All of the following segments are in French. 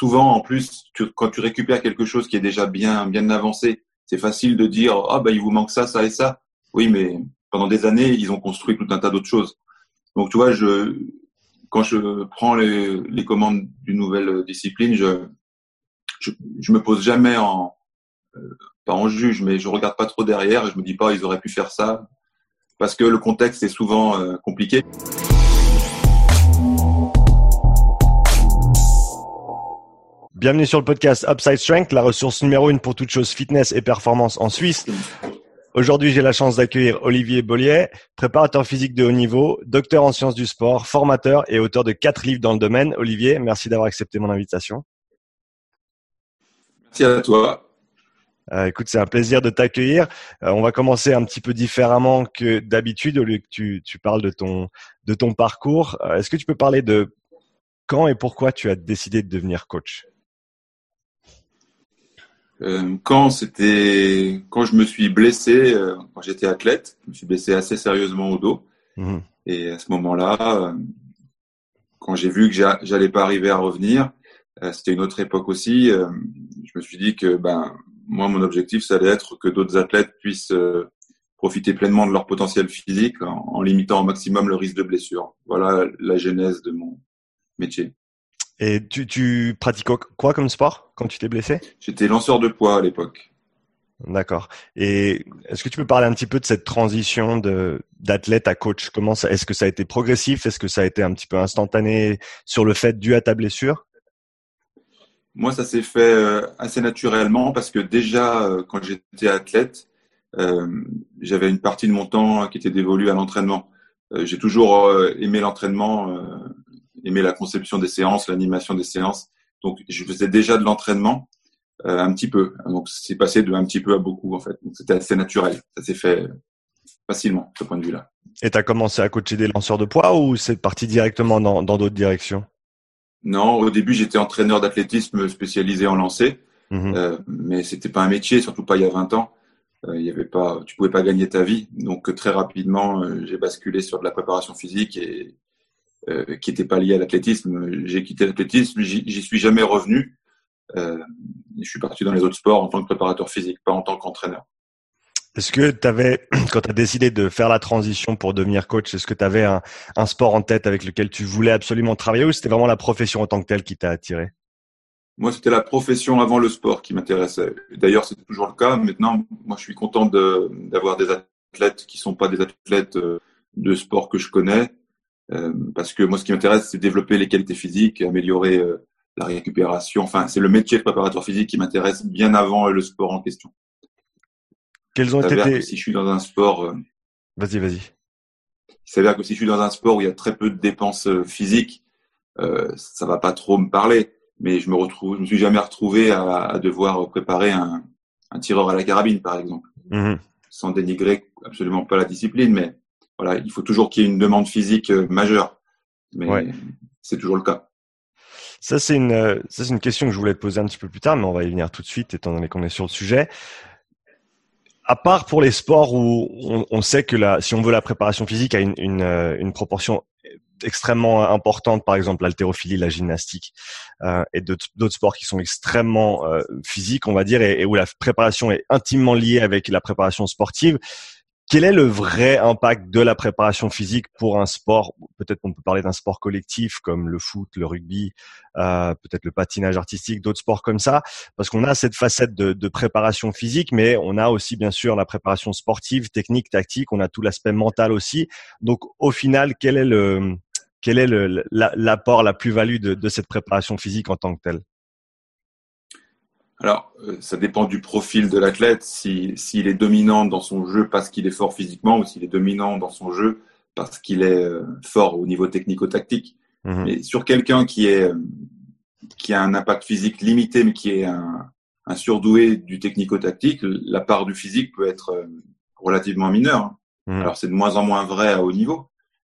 souvent, en plus, quand tu récupères quelque chose qui est déjà bien, bien avancé, c'est facile de dire ah bah il vous manque ça, ça et ça. Oui, mais pendant des années, ils ont construit tout un tas d'autres choses. Donc tu vois, quand je prends les, commandes d'une nouvelle discipline, je, je, je me pose jamais en euh, pas en juge, mais je regarde pas trop derrière et je me dis pas ils auraient pu faire ça parce que le contexte est souvent euh, compliqué. Bienvenue sur le podcast Upside Strength, la ressource numéro une pour toute chose fitness et performance en Suisse. Aujourd'hui, j'ai la chance d'accueillir Olivier Bollier, préparateur physique de haut niveau, docteur en sciences du sport, formateur et auteur de quatre livres dans le domaine. Olivier, merci d'avoir accepté mon invitation. Merci à toi. Euh, écoute, c'est un plaisir de t'accueillir. Euh, on va commencer un petit peu différemment que d'habitude, au lieu que tu, tu, parles de ton, de ton parcours. Euh, est-ce que tu peux parler de quand et pourquoi tu as décidé de devenir coach? Euh, quand c'était quand je me suis blessé euh, quand j'étais athlète, je me suis blessé assez sérieusement au dos. Mmh. Et à ce moment-là, euh, quand j'ai vu que j'allais pas arriver à revenir, c'était une autre époque aussi. je me suis dit que ben moi mon objectif ça allait être que d'autres athlètes puissent profiter pleinement de leur potentiel physique en, en limitant au maximum le risque de blessure. Voilà la genèse de mon métier. Et tu, tu pratiques quoi comme sport quand tu t'es blessé? J'étais lanceur de poids à l'époque. D'accord. Et est-ce que tu peux parler un petit peu de cette transition de d'athlète à coach? Comment ça Est-ce que ça a été progressif? Est-ce que ça a été un petit peu instantané sur le fait dû à ta blessure? Moi, ça s'est fait euh, assez naturellement parce que déjà euh, quand j'étais athlète, euh, j'avais une partie de mon temps qui était dévolue à l'entraînement. J'ai toujours aimé l'entraînement aimé la conception des séances, l'animation des séances. Donc, je faisais déjà de l'entraînement euh, un petit peu. Donc, c'est passé de un petit peu à beaucoup, en fait. Donc, c'était assez naturel. Ça s'est fait facilement, ce point de vue-là. Et tu as commencé à coacher des lanceurs de poids ou c'est parti directement dans d'autres directions? Non, au début, j'étais entraîneur d'athlétisme spécialisé en lancer. Mmh euh, mais c'était pas un métier, surtout pas il y a 20 ans. Euh, il y avait pas, tu pouvais pas gagner ta vie. Donc très rapidement, euh, j'ai basculé sur de la préparation physique et, euh, qui n'était pas lié à l'athlétisme. J'ai quitté l'athlétisme, j'y suis jamais revenu. Euh, je suis parti dans les autres sports en tant que préparateur physique, pas en tant qu'entraîneur. Est-ce que tu avais, quand tu as décidé de faire la transition pour devenir coach, est-ce que tu avais un, un, sport en tête avec lequel tu voulais absolument travailler ou c'était vraiment la profession en tant que telle qui t'a attiré? Moi, c'était la profession avant le sport qui m'intéressait. D'ailleurs, c'est toujours le cas. Maintenant, moi, je suis content d'avoir des athlètes qui sont pas des athlètes euh, de sport que je connais, parce que moi, ce qui m'intéresse, c'est développer les qualités physiques, améliorer euh, la récupération. Enfin, c'est le métier de préparateur physique qui m'intéresse bien avant le sport en question. Quels ont été si je suis dans un sport euh, Vas-y, vas-y. Il s'avère que si je suis dans un sport où il y a très peu de dépenses physiques, euh, ça va pas trop me parler. Mais je me retrouve, je me suis jamais retrouvé à, à devoir préparer un, un, tireur à la carabine, par exemple, mmh sans dénigrer absolument pas la discipline, mais voilà, il faut toujours qu'il y ait une demande physique euh, majeure. Mais c'est toujours le cas. Ça, c'est une, euh, ça, c'est une question que je voulais te poser un petit peu plus tard, mais on va y venir tout de suite, étant donné qu'on est sur le sujet. À part pour les sports où on, on sait que la, si on veut la préparation physique a une, une, euh, une proportion extrêmement importante, par exemple l'haltérophilie, la gymnastique euh, et d'autres sports qui sont extrêmement euh, physiques, on va dire, et, et, où la préparation est intimement liée avec la préparation sportive. Quel est le vrai impact de la préparation physique pour un sport? Peut-être qu'on peut parler d'un sport collectif comme le foot, le rugby, euh, peut-être le patinage artistique, d'autres sports comme ça, parce qu'on a cette facette de, préparation physique, mais on a aussi bien sûr la préparation sportive, technique, tactique, on a tout l'aspect mental aussi. Donc au final, quel est le quel est l'apport, la, la plus-value de, de cette préparation physique en tant que telle? Alors, euh, ça dépend du profil de l'athlète. S'il si, est dominant dans son jeu parce qu'il est fort physiquement ou s'il est dominant dans son jeu parce qu'il est euh, fort au niveau technico-tactique. Mmh. Mais sur quelqu'un qui est euh, qui a un impact physique limité mais qui est un, un surdoué du technico-tactique, la part du physique peut être relativement mineure. Hein. Mmh. Alors c'est de moins en moins vrai à haut niveau,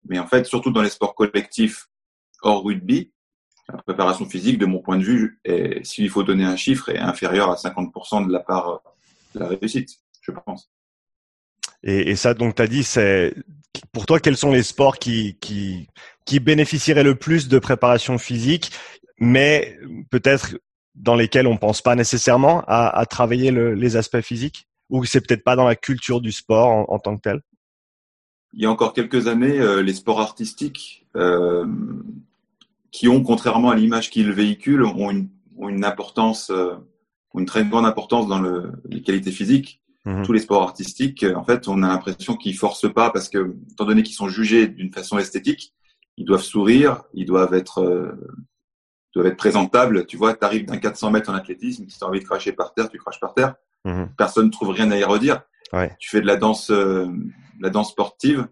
mais en fait surtout dans les sports collectifs hors rugby, la préparation physique, de mon point de vue, s'il faut donner un chiffre, est inférieur à 50% de la part de la réussite, je pense. Et, et ça, donc, tu as dit, c'est pour toi, quels sont les sports qui, qui, qui bénéficieraient le plus de préparation physique mais peut-être dans lesquels on pense pas nécessairement à, à travailler le, les aspects physiques? Ou c'est peut-être pas dans la culture du sport en, en, tant que tel? Il y a encore quelques années, euh, les sports artistiques euh, qui ont, contrairement à l'image qu'ils véhiculent, ont une, ont une importance, euh, ont une très grande importance dans le, les qualités physiques. Mmh. Tous les sports artistiques, en fait, on a l'impression qu'ils forcent pas parce que, étant donné qu'ils sont jugés d'une façon esthétique, ils doivent sourire, ils doivent être euh, doivent être présentables. Tu vois, tu arrives d'un 400 mètres en athlétisme, si tu as envie de cracher par terre, tu craches par terre. Mmh. Personne ne trouve rien à y redire. Ouais. Tu fais de la danse, euh, la danse sportive,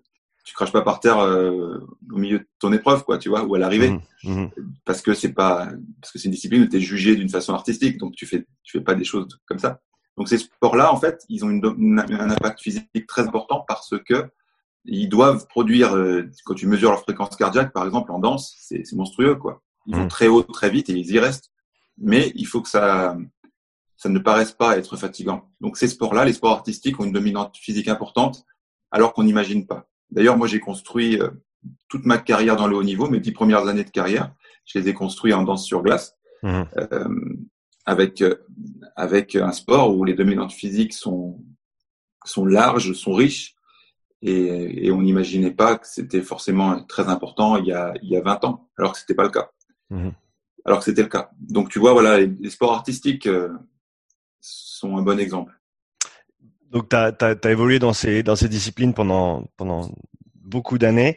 tu craches pas par terre euh, au milieu de ton épreuve, quoi, tu vois, ou à l'arrivée, mmh. Mmh. parce que c'est pas, parce que c'est une discipline où tu es jugé d'une façon artistique, donc tu fais, tu fais pas des choses comme ça. Donc ces sports-là, en fait, ils ont une, une, un impact physique très important parce que ils doivent produire, euh, quand tu mesures leur fréquence cardiaque, par exemple, en danse, c'est monstrueux, quoi. Ils vont très haut, très vite et ils y restent. Mais il faut que ça, ça ne paraisse pas être fatigant. Donc ces sports-là, les sports artistiques, ont une dominante physique importante, alors qu'on n'imagine pas. D'ailleurs, moi, j'ai construit euh, toute ma carrière dans le haut niveau, mes dix premières années de carrière, je les ai construits en danse sur glace, mmh. euh, avec euh, avec un sport où les dominantes physiques sont sont larges, sont riches, et, et on n'imaginait pas que c'était forcément très important il y a il y a 20 ans, alors que c'était pas le cas. Mmh. Alors que c'était le cas. Donc tu vois, voilà, les, les sports artistiques euh, sont un bon exemple. Donc, tu as, as, as, évolué dans ces, dans ces disciplines pendant, pendant beaucoup d'années.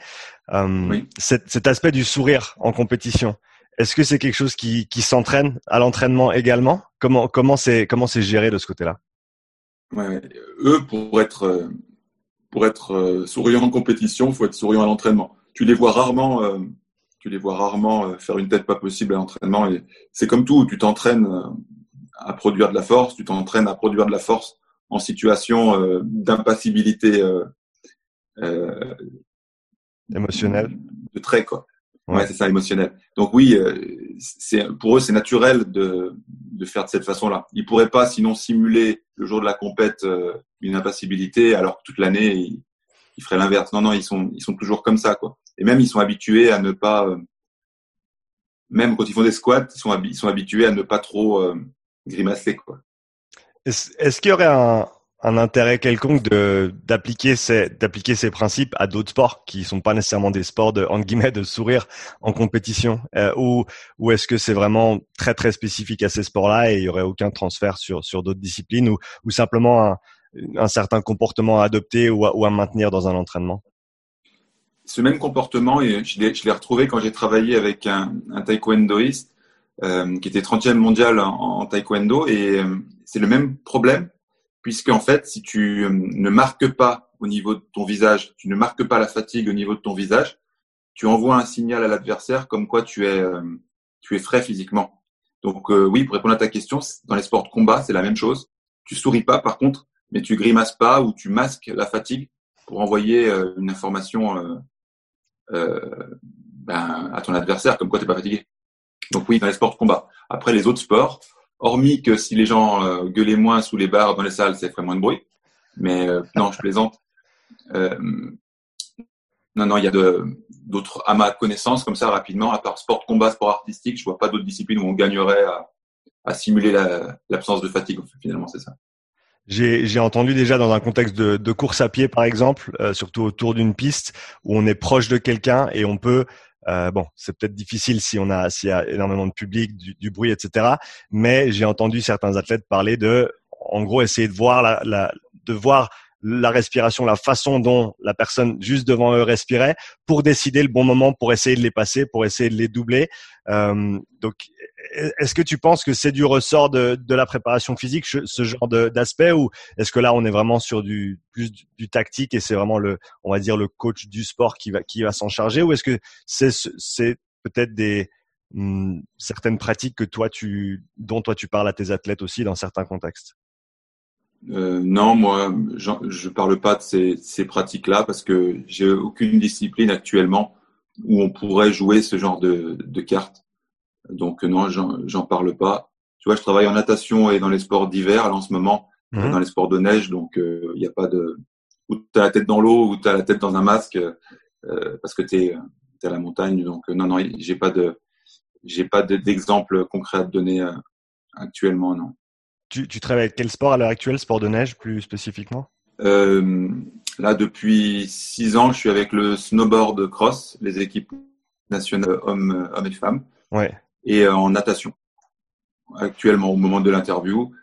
Euh, oui. cet, cet, aspect du sourire en compétition, est-ce que c'est quelque chose qui, qui s'entraîne à l'entraînement également? Comment comment c'est comment c'est géré de ce côté-là? Ouais, Eux, pour être pour être euh, souriant en compétition, faut être souriant à l'entraînement. Tu les vois rarement, euh, tu les vois rarement euh, faire une tête pas possible à l'entraînement. Et c'est comme tout, tu t'entraînes euh, à produire de la force, tu t'entraînes à produire de la force en situation euh, d'impassibilité euh, émotionnelle de trait quoi. Ouais, ouais c'est ça émotionnel. Donc oui, c'est pour eux c'est naturel de de faire de cette façon-là. Ils pourraient pas sinon simuler le jour de la compète une impassibilité alors que toute l'année ils, ils feraient l'inverse. Non non, ils sont ils sont toujours comme ça quoi. Et même ils sont habitués à ne pas même quand ils font des squats, ils sont, ils sont habitués à ne pas trop euh, grimacer. Quoi. Est-ce, qu'il y aurait un, un intérêt quelconque d'appliquer, ces, ces principes à d'autres sports qui sont pas nécessairement des sports de, entre guillemets, de sourire en compétition? Euh, ou, ou est-ce que c'est vraiment très très spécifique à ces sports-là et il y aurait aucun transfert sur, sur d'autres disciplines ou, ou simplement un, un certain comportement à adopter ou à, ou à maintenir dans un entraînement? Ce même comportement, et je l'ai, je l'ai retrouvé quand j'ai travaillé avec un, un taekwondoïste euh, qui était 30e mondial en, taekwondo, et euh, c'est le même problème, puisque en fait, si tu euh, ne marques pas au niveau de ton visage, tu ne marques pas la fatigue au niveau de ton visage, tu envoies un signal à l'adversaire comme quoi tu es, euh, tu es frais physiquement. Donc euh, oui, pour répondre à ta question, dans les sports de combat, c'est la même chose. Tu souris pas, par contre, mais tu grimaces pas ou tu masques la fatigue pour envoyer une information euh, ben, à ton adversaire, comme quoi tu n'es pas fatigué. Donc oui, dans les sports de combat. Après, les autres sports, hormis que si les gens euh, gueulaient moins sous les bars dans les salles, ça ferait moins de bruit. Mais euh, non, je plaisante. Euh, non, non, il y a d'autres, à ma connaissance, comme ça, rapidement, à part sport de combat, sport artistique, je vois pas d'autres disciplines où on gagnerait à, à simuler l'absence la, de fatigue. Finalement, c'est ça. J'ai entendu déjà dans un contexte de, de course à pied, par exemple, euh, surtout autour d'une piste où on est proche de quelqu'un et on peut, euh, bon, c'est peut-être difficile si on a s'il y a énormément de public, du, du bruit, etc. Mais j'ai entendu certains athlètes parler de, en gros, essayer de voir la, la de voir la respiration, la façon dont la personne juste devant eux respirait, pour décider le bon moment, pour essayer de les passer, pour essayer de les doubler. Euh, donc, est-ce que tu penses que c'est du ressort de, de, la préparation physique, ce genre d'aspect, ou est-ce que là on est vraiment sur du plus du, tactique et c'est vraiment le, on va dire le coach du sport qui va qui va s'en charger, ou est-ce que c'est c'est peut-être des hum, certaines pratiques que toi tu dont toi tu parles à tes athlètes aussi dans certains contextes? Euh, non, moi, je ne parle pas de ces, ces pratiques-là parce que j'ai aucune discipline actuellement où on pourrait jouer ce genre de, de cartes. Donc non, j'en parle pas. Tu vois, je travaille en natation et dans les sports d'hiver en ce moment, mmh. dans les sports de neige, donc il euh, n'y a pas de où tu as la tête dans l'eau ou tu as la tête dans un masque euh, parce que tu es, es, à la montagne. Donc non, non, j'ai pas de j'ai pas d'exemple concret à te donner euh, actuellement, non. Tu, tu travailles avec quel sport à l'heure actuelle, sport de neige plus spécifiquement? Euh, Là, depuis six ans, je suis avec le snowboard cross, les équipes nationales hommes, hommes et femmes, ouais. et euh, en natation. Actuellement, au moment de l'interview,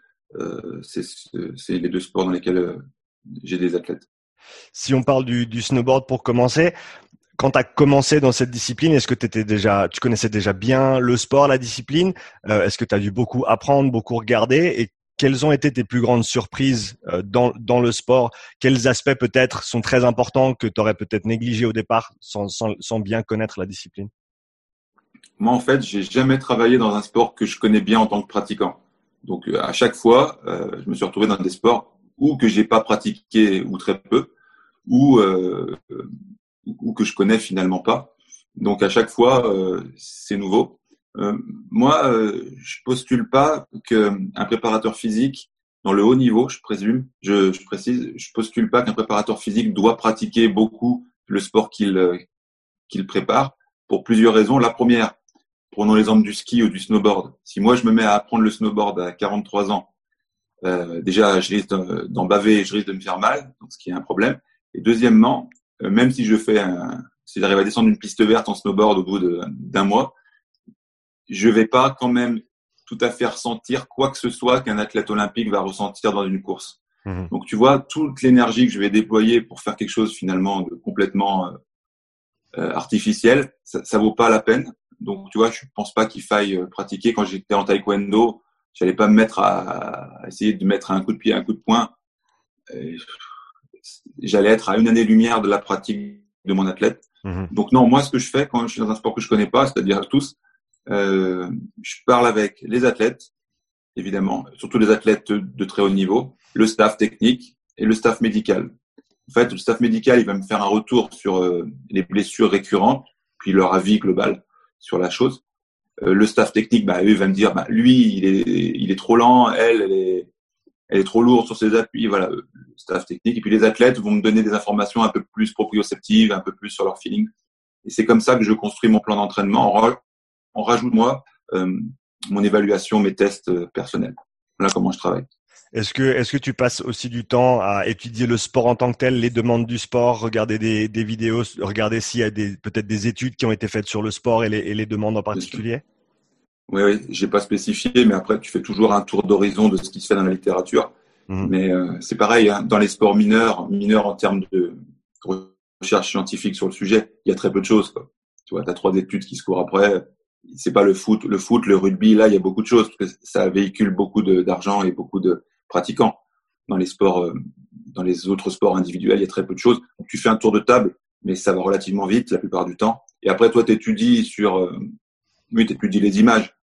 euh, c'est les deux sports dans lesquels j'ai des athlètes. Si on parle du, du snowboard pour commencer, quand tu as commencé dans cette discipline, est-ce que étais déjà, tu connaissais déjà bien le sport, la discipline? Euh, Est-ce que tu as dû beaucoup apprendre, beaucoup regarder? Et quelles ont été tes plus grandes surprises euh, dans, dans le sport? Quels aspects peut-être sont très importants que tu aurais peut-être négligé au départ sans, sans, bien connaître la discipline? Moi, en fait, j'ai jamais travaillé dans un sport que je connais bien en tant que pratiquant. Donc, euh, à chaque fois, je me suis retrouvé dans des sports ou que j'ai pas pratiqué ou très peu, ou euh, ou que je connais finalement pas. Donc à chaque fois, euh, c'est nouveau. Euh, moi, euh, je postule pas qu'un préparateur physique dans le haut niveau, je présume, je, je précise, je postule pas qu'un préparateur physique doit pratiquer beaucoup le sport qu'il euh, qu'il prépare pour plusieurs raisons. La première, prenons l'exemple du ski ou du snowboard. Si moi je me mets à apprendre le snowboard à 43 ans, euh, déjà je risque d'en baver, je risque de me faire mal, donc ce qui est un problème. Et deuxièmement, même si je fais un, si à descendre une piste verte en snowboard au bout d'un mois, je vais pas quand même tout à fait ressentir quoi que ce soit qu'un athlète olympique va ressentir dans une course. Mmh. Donc tu vois toute l'énergie que je vais déployer pour faire quelque chose finalement de complètement euh, euh artificiel, ça, ça vaut pas la peine. Donc tu vois, je pense pas qu'il faille euh, pratiquer. Quand j'étais en taekwondo, j'allais pas me mettre à, à, essayer de mettre un coup de pied, un coup de poing j'allais être à une année-lumière de la pratique de mon athlète. Mhm. Donc non, moi, ce que je fais quand je suis dans un sport que je connais pas, c'est-à-dire tous, euh, je parle avec les athlètes, évidemment, surtout les athlètes de très haut niveau, le staff technique et le staff médical. En fait, le staff médical, il va me faire un retour sur euh, les blessures récurrentes, puis leur avis global sur la chose. Euh, le staff technique, bah, il va me dire, bah, lui, il est, il est trop lent, elle, elle est, elle est trop lourde sur ses appuis, voilà, le staff technique. Et puis les athlètes vont me donner des informations un peu plus proprioceptives, un peu plus sur leur feeling. Et c'est comme ça que je construis mon plan d'entraînement. On rajoute moi euh, mon évaluation, mes tests euh, personnels. Voilà comment je travaille. Est-ce que, est-ce que tu passes aussi du temps à étudier le sport en tant que tel, les demandes du sport, regarder des, des vidéos, regarder s'il y a des, peut-être des études qui ont été faites sur le sport et les, et les demandes en particulier? Oui, oui, j'ai pas spécifié, mais après tu fais toujours un tour d'horizon de ce qui se fait dans la littérature. Mhm. Mais euh, c'est pareil hein, dans les sports mineurs, mineurs en termes de recherche scientifique sur le sujet, il y a très peu de choses. Quoi. Tu vois, as trois études qui se courent après. C'est pas le foot, le foot, le rugby. Là, il y a beaucoup de choses parce que ça véhicule beaucoup d'argent et beaucoup de pratiquants. Dans les sports, euh, dans les autres sports individuels, il y a très peu de choses. Donc, tu fais un tour de table, mais ça va relativement vite la plupart du temps. Et après, toi, tu étudies sur, euh, oui, tu étudies les images.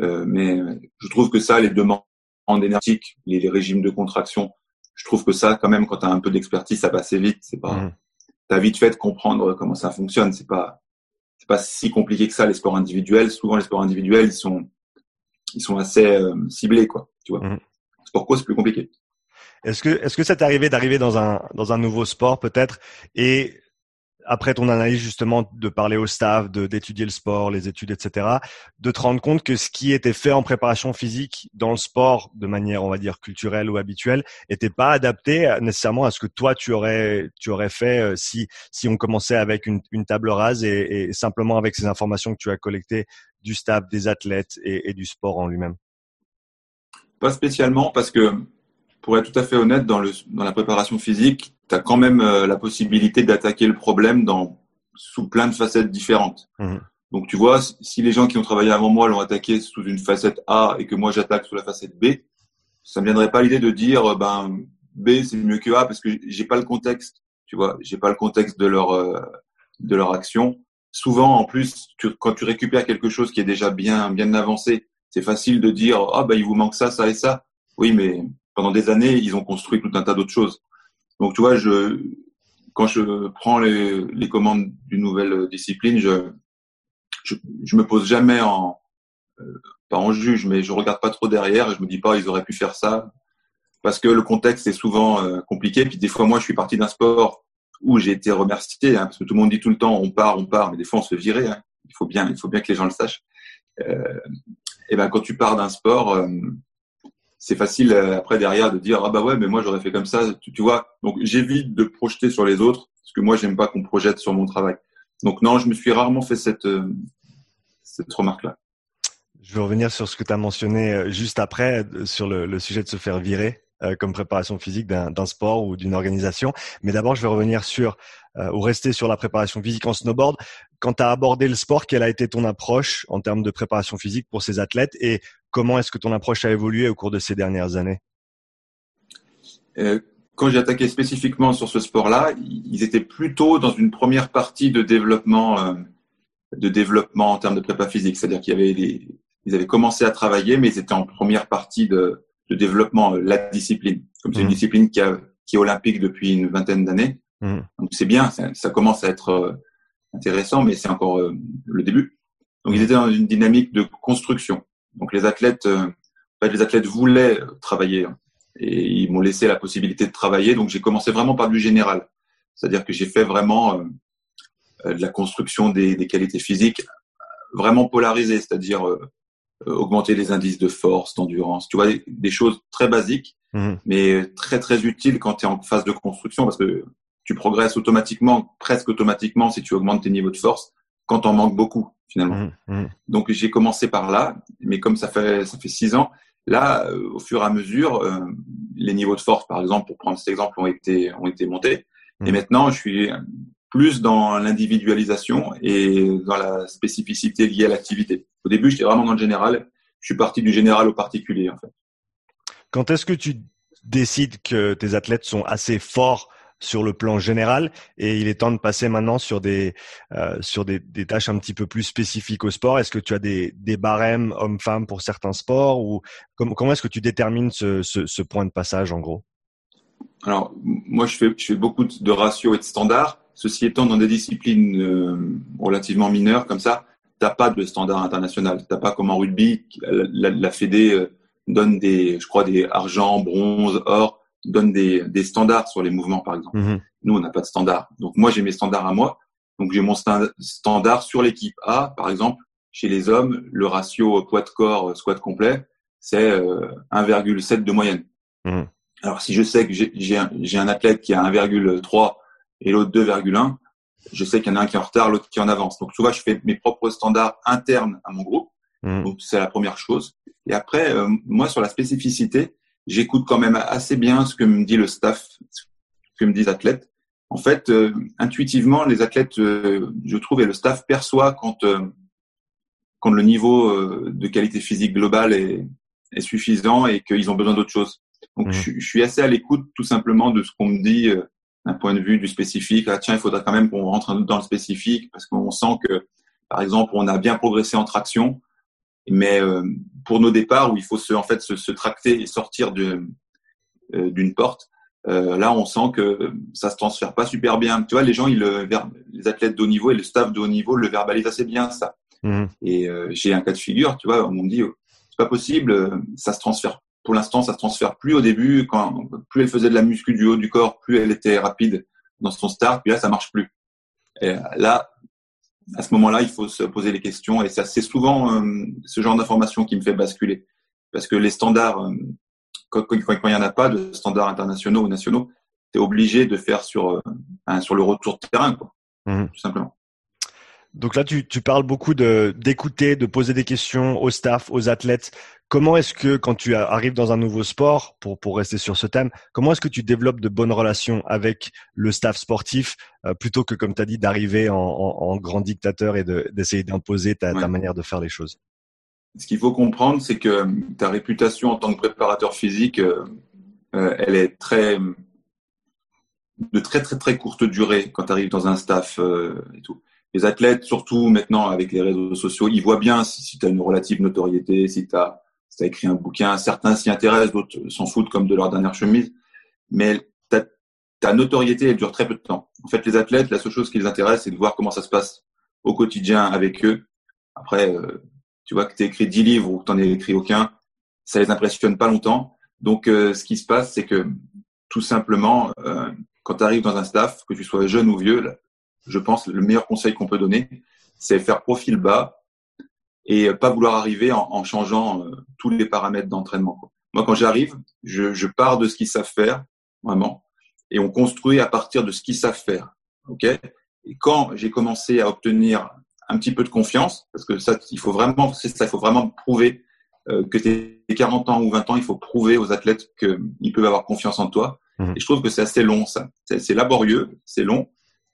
Euh, mais je trouve que ça, les demandes énergétiques, les, les, régimes de contraction, je trouve que ça, quand même, quand tu as un peu d'expertise, ça va assez vite. C'est pas, mmh. t'as vite fait de comprendre comment ça fonctionne. C'est pas, c'est pas si compliqué que ça. Les sports individuels, souvent les sports individuels, ils sont, ils sont assez euh, ciblés, quoi. Tu vois. Mmh. Sport co, c'est plus compliqué. Est-ce que, est-ce que ça t'est arrivé d'arriver dans un, dans un nouveau sport peut-être et après ton analyse justement de parler au staff, d'étudier le sport, les études, etc., de te rendre compte que ce qui était fait en préparation physique dans le sport de manière, on va dire, culturelle ou habituelle, n'était pas adapté nécessairement à ce que toi tu aurais tu aurais fait euh, si si on commençait avec une, table rase et, et, simplement avec ces informations que tu as collectées du staff, des athlètes et, et du sport en lui-même? Pas spécialement parce que pour être tout à fait honnête, dans, le, dans la préparation physique, tu as quand même euh, la possibilité d'attaquer le problème dans, sous plein de facettes différentes. Mmh. Donc tu vois, si les gens qui ont travaillé avant moi l'ont attaqué sous une facette A et que moi j'attaque sous la facette B, ça me viendrait pas l'idée de dire euh, ben B c'est mieux que A parce que j'ai pas le contexte, tu vois, j'ai pas le contexte de leur euh, de leur action. Souvent en plus, tu, quand tu récupères quelque chose qui est déjà bien bien avancé, c'est facile de dire ah ben il vous manque ça ça et ça. Oui, mais pendant des années, ils ont construit tout un tas d'autres choses. Donc, tu vois, je, quand je prends les, les commandes d'une nouvelle discipline, je, je, je, me pose jamais en, euh, pas en juge, mais je regarde pas trop derrière et je me dis pas, ils auraient pu faire ça. Parce que le contexte est souvent euh, compliqué. Puis des fois, moi, je suis parti d'un sport où j'ai été remercié, hein, parce que tout le monde dit tout le temps, on part, on part, mais des fois, on se virait. Hein. Il faut bien, il faut bien que les gens le sachent. et ben quand tu pars d'un sport, c'est facile après derrière de dire ah bah ouais mais moi j'aurais fait comme ça, tu, vois. Donc j'évite de projeter sur les autres parce que moi j'aime pas qu'on projette sur mon travail. Donc non, je me suis rarement fait cette cette remarque là. Je vais revenir sur ce que tu as mentionné euh, juste après, euh, sur le, sujet de se faire virer euh, comme préparation physique d'un sport ou d'une organisation. Mais d'abord, je vais revenir sur ou rester sur la préparation physique en snowboard. Quand tu as abordé le sport, quelle a été ton approche en termes de préparation physique pour ces athlètes et comment est-ce que ton approche a évolué au cours de ces dernières années? Quand j'ai attaqué spécifiquement sur ce sport-là, ils étaient plutôt dans une première partie de développement, de développement en termes de prépa physique, c'est-à-dire qu'il y avait des, ils avaient commencé à travailler, mais ils étaient en première partie de, de développement, euh, la discipline. Comme c'est une mmh. discipline qui, a, qui est olympique depuis une vingtaine d'années. Mmh. Donc c'est bien, ça, ça, commence à être euh, intéressant, mais c'est encore euh, le début. Donc ils étaient dans une dynamique de construction. Donc les athlètes, en fait, les athlètes voulaient travailler hein, et ils m'ont laissé la possibilité de travailler. Donc j'ai commencé vraiment par du général, c'est-à-dire que j'ai fait vraiment de la construction des, des, qualités physiques vraiment polarisées, c'est-à-dire euh, augmenter les indices de force, d'endurance, tu vois, des, choses très basiques, mhm. mais très très utiles quand tu es en phase de construction parce que tu progresses automatiquement, presque automatiquement si tu augmentes tes niveaux de force quand on manque beaucoup finalement. Mhm. Mhm. Donc j'ai commencé par là, mais comme ça fait ça fait six ans, là euh, au fur et à mesure, euh, les niveaux de force par exemple, pour prendre cet exemple, ont été ont été montés. Et maintenant je suis plus dans l'individualisation et dans la spécificité liée à l'activité. Au début, j'étais vraiment dans le général. Je suis parti du général au particulier, en fait. Quand est-ce que tu décides que tes athlètes sont assez forts sur le plan général et il est temps de passer maintenant sur des euh, sur des, des, tâches un petit peu plus spécifiques au sport? Est-ce que tu as des, des barèmes hommes-femmes pour certains sports ou comment, comment est-ce que tu détermines ce, ce, ce point de passage en gros? Alors moi je fais je fais beaucoup de ratios et de standards. Ceci étant, dans des disciplines euh, relativement mineures comme ça, t'as pas de standard international. T'as pas comme en rugby, la, la, Fédé euh, donne des, je crois, des argent, bronze, or, donne des, des standards sur les mouvements, par exemple. Mhm. Nous, on n'a pas de standard. Donc moi, j'ai mes standards à moi. Donc j'ai mon standard sur l'équipe A, par exemple. Chez les hommes, le ratio poids de corps squat complet, c'est 1,7 euh, de moyenne. Mhm. Alors si je sais que j'ai un, un athlète qui a 1,3 et l'autre 2,1, je sais qu'il y en a un qui est en retard, l'autre qui en avance. Donc, souvent, je fais mes propres standards internes à mon groupe. Mmh. Donc, c'est la première chose. Et après, euh, moi, sur la spécificité, j'écoute quand même assez bien ce que me dit le staff, ce que me disent les athlètes. En fait, euh, intuitivement, les athlètes, euh, je trouve, et le staff perçoit quand, quand le niveau de qualité physique globale est, est suffisant et qu'ils ont besoin d'autre chose. Donc, mmh. je, je, suis assez à l'écoute tout simplement de ce qu'on me dit d'un point de vue du spécifique. Ah, tiens, il faudrait quand même qu'on rentre dans le spécifique parce qu'on sent que, par exemple, on a bien progressé en traction, mais euh, pour nos départs où il faut se, en fait se, se tracter et sortir euh, d'une porte, euh, là, on sent que ça se transfère pas super bien. Tu vois, les gens, ils le, les athlètes de haut niveau et le staff de haut niveau le verbalisent assez bien ça. Mmh. Et j'ai un cas de figure, tu vois, on me dit c'est pas possible, ça se transfère pour l'instant, ça se transfère plus au début. Quand plus elle faisait de la muscu du haut du corps, plus elle était rapide dans son start. Puis là, ça marche plus. Et là, à ce moment-là, il faut se poser les questions. Et c'est souvent euh, ce genre d'information qui me fait basculer, parce que les standards, euh, quand, il n'y en a pas de standards internationaux ou nationaux, tu es obligé de faire sur euh, sur le retour de terrain, quoi, mmh. tout simplement. Donc là, tu, tu parles beaucoup de d'écouter, de poser des questions au staff, aux athlètes. Comment est-ce que quand tu arrives dans un nouveau sport, pour, pour rester sur ce thème, comment est-ce que tu développes de bonnes relations avec le staff sportif euh, plutôt que, comme tu as dit, d'arriver en, en, grand dictateur et d'essayer d'imposer ta, ta, manière de faire les choses? Ce qu'il faut comprendre, c'est que ta réputation en tant que préparateur physique, euh, euh elle est très de très très très courte durée quand tu arrives dans un staff et tout les athlètes, surtout maintenant avec les réseaux sociaux, ils voient bien si, si tu as une relative notoriété, si tu as écrit un bouquin, certains s'y intéressent, d'autres s'en foutent comme de leur dernière chemise, mais ta, ta notoriété, elle dure très peu de temps. En fait, les athlètes, la seule chose qui les intéresse, c'est de voir comment ça se passe au quotidien avec eux. Après, euh, tu vois que tu as écrit 10 livres ou que tu n'en as écrit aucun, ça les impressionne pas longtemps. Donc, euh, ce qui se passe, c'est que tout simplement, euh, quand tu arrives dans un staff, que tu sois jeune ou vieux, je pense le meilleur conseil qu'on peut donner, c'est faire profil bas, et pas vouloir arriver en, changeant tous les paramètres d'entraînement. Moi, quand j'arrive, je, je pars de ce qu'ils savent faire, vraiment, et on construit à partir de ce qu'ils savent faire. Ok? Et quand j'ai commencé à obtenir un petit peu de confiance, parce que ça, il faut vraiment, ça, il faut vraiment prouver euh, que tu es 40 ans ou 20 ans, il faut prouver aux athlètes qu'ils peuvent avoir confiance en toi. Mmh. Et je trouve que c'est assez long, ça. C'est laborieux, c'est long,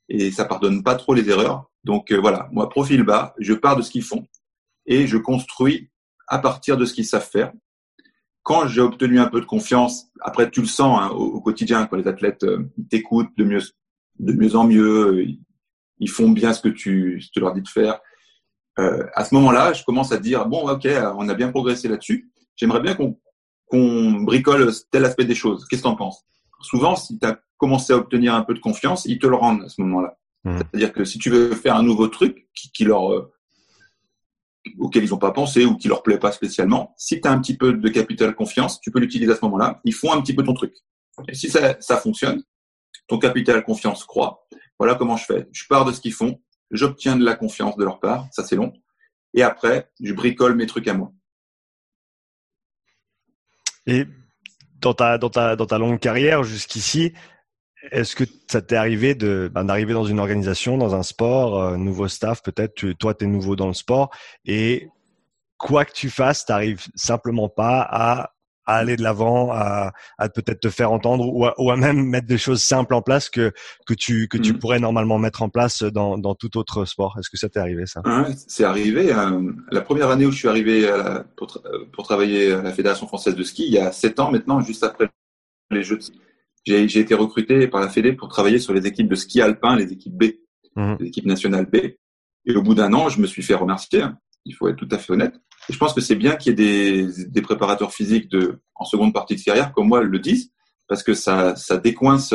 et ça pardonne pas trop les erreurs. Donc euh, voilà, moi, profil bas, je pars de ce qu'ils font et je construis à partir de ce qu'ils savent faire. Quand j'ai obtenu un peu de confiance, après tu le sens hein, au, quotidien, quand les athlètes euh, t'écoutent de mieux, en mieux, ils font bien ce que tu, leur dis de faire. Euh, à ce moment-là, je commence à dire bon, ok, on a bien progressé là-dessus. J'aimerais bien qu'on qu'on bricole tel aspect des choses. Qu'est-ce que tu en penses? Souvent, si tu as commencé à obtenir un peu de confiance, ils te le rendent à ce moment-là. Mmh. C'est-à-dire que si tu veux faire un nouveau truc qui, qui leur euh, auquel ils n'ont pas pensé ou qui leur plaît pas spécialement, si tu as un petit peu de capital confiance, tu peux l'utiliser à ce moment-là. Ils font un petit peu ton truc. Et si ça, ça fonctionne, ton capital confiance croît. Voilà comment je fais. Je pars de ce qu'ils font, j'obtiens de la confiance de leur part, ça c'est long. Et après, je bricole mes trucs à moi. Et dans ta, dans ta, dans ta longue carrière jusqu'ici, est-ce que ça t'est arrivé de ben, d'arriver dans une organisation, dans un sport, euh, nouveau staff peut-être, toi tu es nouveau dans le sport et quoi que tu fasses, tu n'arrives simplement pas à à aller de l'avant, à, à peut-être te faire entendre ou à, ou à, même mettre des choses simples en place que que tu que tu mm. pourrais normalement mettre en place dans dans tout autre sport. Est-ce que ça t'est arrivé ça? C'est arrivé. Euh, la première année où je suis arrivé à pour, pour travailler à la Fédération française de ski, il y a sept ans maintenant, juste après les Jeux. J'ai j'ai été recruté par la Fédé pour travailler sur les équipes de ski alpin, les équipes B, mm. les équipes nationales B. Et au bout d'un an, je me suis fait remercier. Hein. Il faut être tout à fait honnête. Et je pense que c'est bien qu'il y ait des, des, préparateurs physiques de, en seconde partie de carrière comme moi le disent, parce que ça, ça décoince,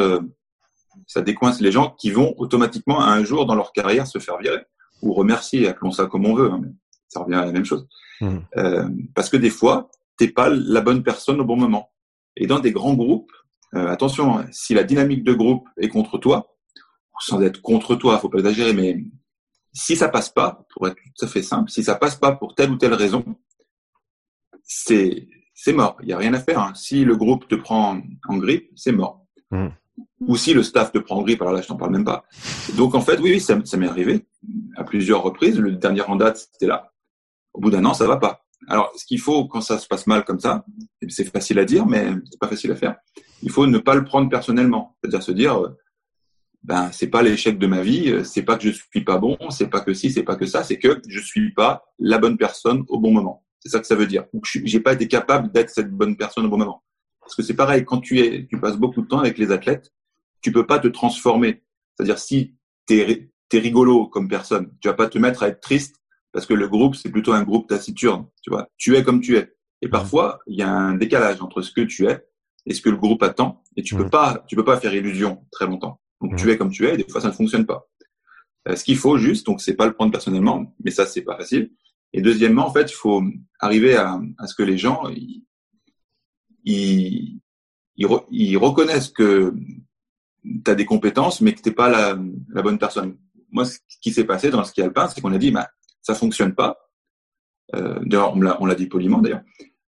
ça décoince les gens qui vont automatiquement un jour dans leur carrière se faire virer ou remercier, appelons ça comme on veut. Hein, ça revient à la même chose. Mmh. Euh, parce que des fois, t'es pas la bonne personne au bon moment. Et dans des grands groupes, euh, attention, hein, si la dynamique de groupe est contre toi, sans être contre toi, faut pas exagérer, mais si ça passe pas, pour être tout à fait simple, si ça passe pas pour telle ou telle raison, c'est c'est mort. Il y a rien à faire. Hein. Si le groupe te prend en grippe, c'est mort. Mmh. Ou si le staff te prend en grippe, alors là, je t'en parle même pas. Donc en fait, oui, oui, ça, ça m'est arrivé à plusieurs reprises. Le dernier en date, c'était là. Au bout d'un an, ça va pas. Alors, ce qu'il faut quand ça se passe mal comme ça, c'est facile à dire, mais c'est pas facile à faire. Il faut ne pas le prendre personnellement, c'est-à-dire se dire, euh, ben c'est pas l'échec de ma vie, euh, c'est pas que je suis pas bon, c'est pas que si, c'est pas que ça, c'est que je suis pas la bonne personne au bon moment. C'est ça que ça veut dire. Ou que j'ai pas été capable d'être cette bonne personne au bon moment. Parce que c'est pareil, quand tu es, tu passes beaucoup de temps avec les athlètes, tu peux pas te transformer. C'est-à-dire si t'es es rigolo comme personne, tu vas pas te mettre à être triste parce que le groupe c'est plutôt un groupe taciturne. Tu vois, tu es comme tu es. Et parfois il y a un décalage entre ce que tu es et ce que le groupe attend, et tu peux pas, tu peux pas faire illusion très longtemps. Donc tu es comme tu es, et des fois ça ne fonctionne pas. Euh, ce qu'il faut juste, donc c'est pas le prendre personnellement, mais ça c'est pas facile. Et deuxièmement, en fait, il faut arriver à, à ce que les gens ils, ils, ils, reconnaissent que tu as des compétences, mais que t'es pas la, la, bonne personne. Moi, ce qui s'est passé dans le ski alpin, c'est qu'on a dit, bah, ça fonctionne pas. Euh, d'ailleurs, on l'a dit poliment d'ailleurs.